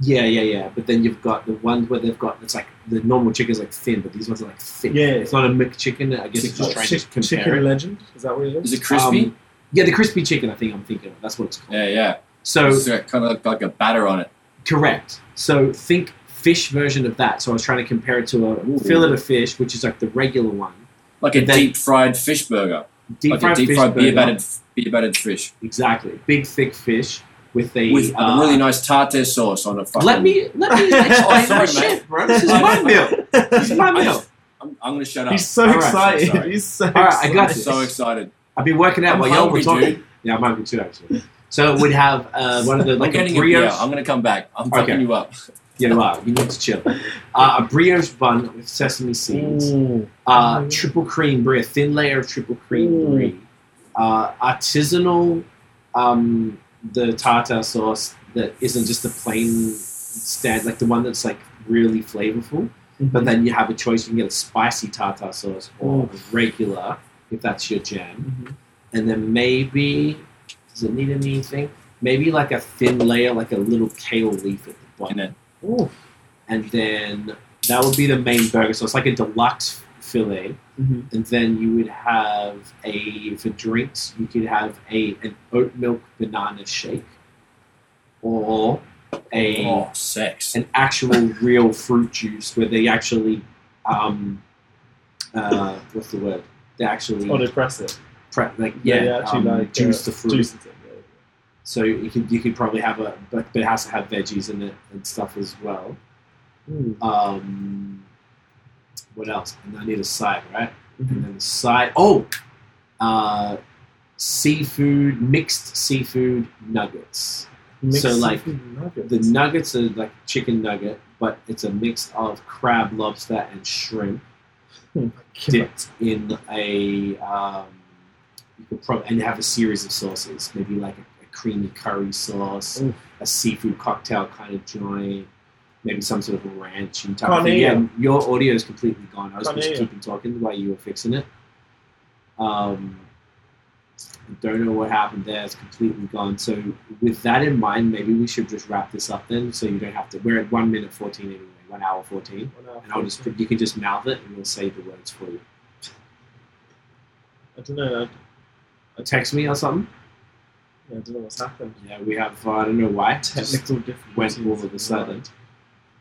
yeah, yeah, yeah. But then you've got the ones where they've got it's like the normal chicken's like thin, but these ones are like thick. Yeah. it's not a McChicken. I guess it's just Like trying chick- to compare chicken it. legend. Is that what it Is is? it crispy? Um, yeah, the crispy chicken. I think I'm thinking of. That's what it's called. yeah, yeah. So It's kind of like, like a batter on it. Correct. So think fish version of that. So I was trying to compare it to a Ooh. fillet of fish, which is like the regular one. Like a And then- deep fried fish burger. Deep like fried a deep fish fried beer battered beer battered fish. Exactly. Big thick fish with a With a uh, really nice tartare sauce on a fucking Let me let me explain Oh, sorry, my mate. shit, bro. This is my meal. This is my meal. just- I'm, I'm gonna shut up. He's so All right, excited. sorry. He's so All right, I got I'm this. so excited. I've been working out I'm while y'all were talking. dude. Yeah, I'm hungry too actually. So we'd have uh, one of the I'm like a getting a brioche. I'm gonna come back. I'm Okay. fucking you up. Yeah, wow, you need to chill. Uh, a brioche bun with sesame seeds. Ooh. uh, Mm. triple cream brie, a thin layer of triple cream Ooh. brie, uh, artisanal, um, the tartar sauce that isn't just a plain stand, like the one that's like really flavorful. But then you have a choice. You can get a spicy tartar sauce or Ooh. regular, if that's your jam. Mhm. And then maybe, does it need anything? Maybe like a thin layer, like a little kale leaf at the bottom. And then Ooh. And then that would be the main burger. So it's like a deluxe fillet Mhm. and then you would have a for drinks you could have a an oat milk banana shake or a oh, sex. an actual real fruit juice where they actually um uh what's the word they actually Oh, they press it. Pre- like yeah, they actually um, like juice uh, the fruit Juice it. Yeah. so you could you could probably have a but, but it has to have veggies in it and stuff as well Mm. um what else and I need a side right Mhm. and then the side. Oh, uh, seafood, mixed seafood nuggets. Mixed So, like, nuggets. The nuggets are like chicken nugget, but it's a mix of crab, lobster, and shrimp Oh dipped in a. Um, you could probably and have a series of sauces, maybe like a, a creamy curry sauce, Oof. a seafood cocktail kind of joint. Maybe some sort of a ranch and type Can't of thing. Yeah, your audio is completely gone. I was Can't just hear you. keeping talking while you were fixing it. Um, I don't know what happened there. It's completely gone. So with that in mind, maybe we should just wrap this up then, so you don't have to. We're at one minute fourteen anyway, one hour fourteen, and I'll just you can just mouth it, and we'll say the words for you. I don't know. Uh, text me or something. I, I don't know what's happened. Yeah, we have. Uh, I don't know why. Technical difficulties. went of a sudden.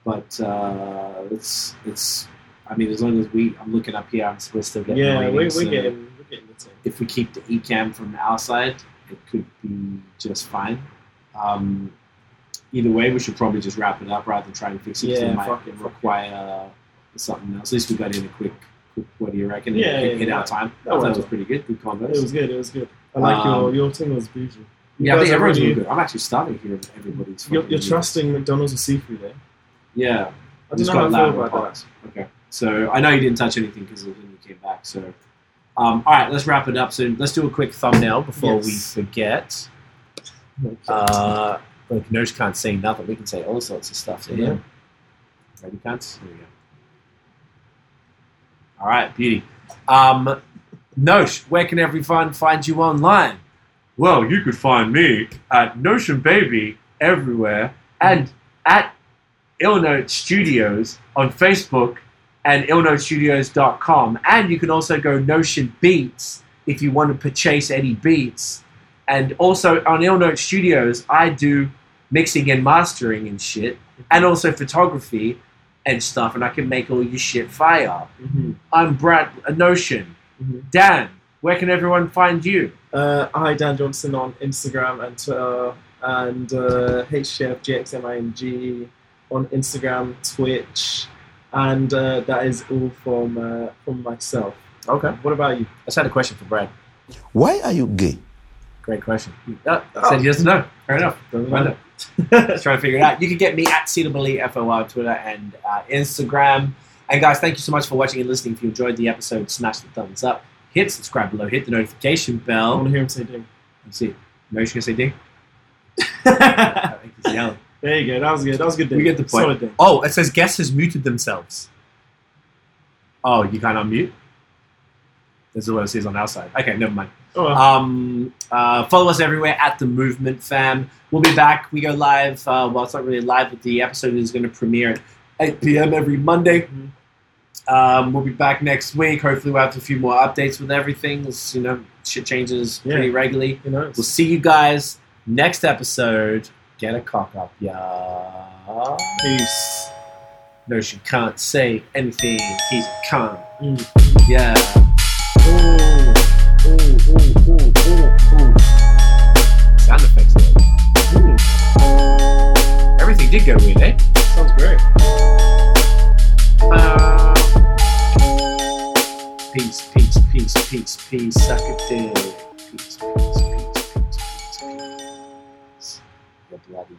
But uh, it's it's. I mean, as long as we, I'm looking up here, I'm supposed to get. Yeah, we're, we're so getting we're getting the. If we keep the ecam from our side, it could be just fine. Um, either way, we should probably just wrap it up rather than try and fix it. Yeah, it might fuck it, fuck it. require something else. At least we got in a quick. What do you reckon? Yeah, hit, yeah, hit yeah. our time. That it was- pretty good. Good convo. It was good. It was good. I like Um, your your thing was beautiful. You yeah, I think everyone's really- good. I'm actually starting here everybody's. You're, you're trusting McDonald's with seafood, eh? Yeah, I Just don't know how I got louder about that. Okay. So I know you didn't touch anything because when you came back. So, um, all right, let's wrap it up. So let's do a quick thumbnail before we forget. Okay. Uh, look, Nosh can't say nothing. We can say all sorts of stuff Yeah. him. Ready, cunts? Here we go. All right, beauty. Um, Nosh, where can everyone find you online? Well, you could find me at Notion Baby everywhere and at Illnote Studios on Facebook and illnotestudios.com. And you can also go Notion Beats if you want to purchase any beats. And also on Illnote Studios, I do mixing and mastering and shit, and also photography and stuff, and I can make all your shit fire. Mhm. I'm Brad, a Notion. Mhm. Dan, where can everyone find you? Uh, hi, Dan Johnson on Instagram and Twitter, and uh, HCFGXMING on Instagram, Twitch, and uh, that is all from uh, from myself. Okay. What about you? I just had a question for Brad. Why are you gay? Great question. Uh, Said he doesn't know. Fair enough. Doesn't know. Let's try to figure it out. You can get me at CWFOR on Twitter and uh, Instagram. And guys, thank you so much for watching and listening. If you enjoyed the episode, smash the thumbs up, hit subscribe below, hit the notification bell. I want to hear him say ding. Let's see. No, you gonna say ding? I think he's yelling. There you go. That was good. That was good. Ding. We get the point. Oh, it says guest has muted themselves. Oh, you can't unmute? This is what it says on our side. Okay, never mind. Oh. Um, uh, follow us everywhere at the Movement Fam. We'll be back. We go live. Uh, well, it's not really live, but the episode is going to premiere at 8 p.m. every Monday. Mhm. Um, we'll be back next week. Hopefully, we'll have a few more updates with everything. It's, you know, shit changes Yeah. pretty regularly. you know. We'll see you guys next episode. Get a cock up, yeah. Peace. No, she can't say anything. He's a cunt. Mm. Yeah. Ooh, ooh, ooh, ooh, ooh, ooh. Sound effects though. Ooh. Everything did go weird, eh? Sounds great. Uh, peace, peace, peace, peace, peace. Suck a dick. Peace, peace, peace, peace, peace, peace. Bloody.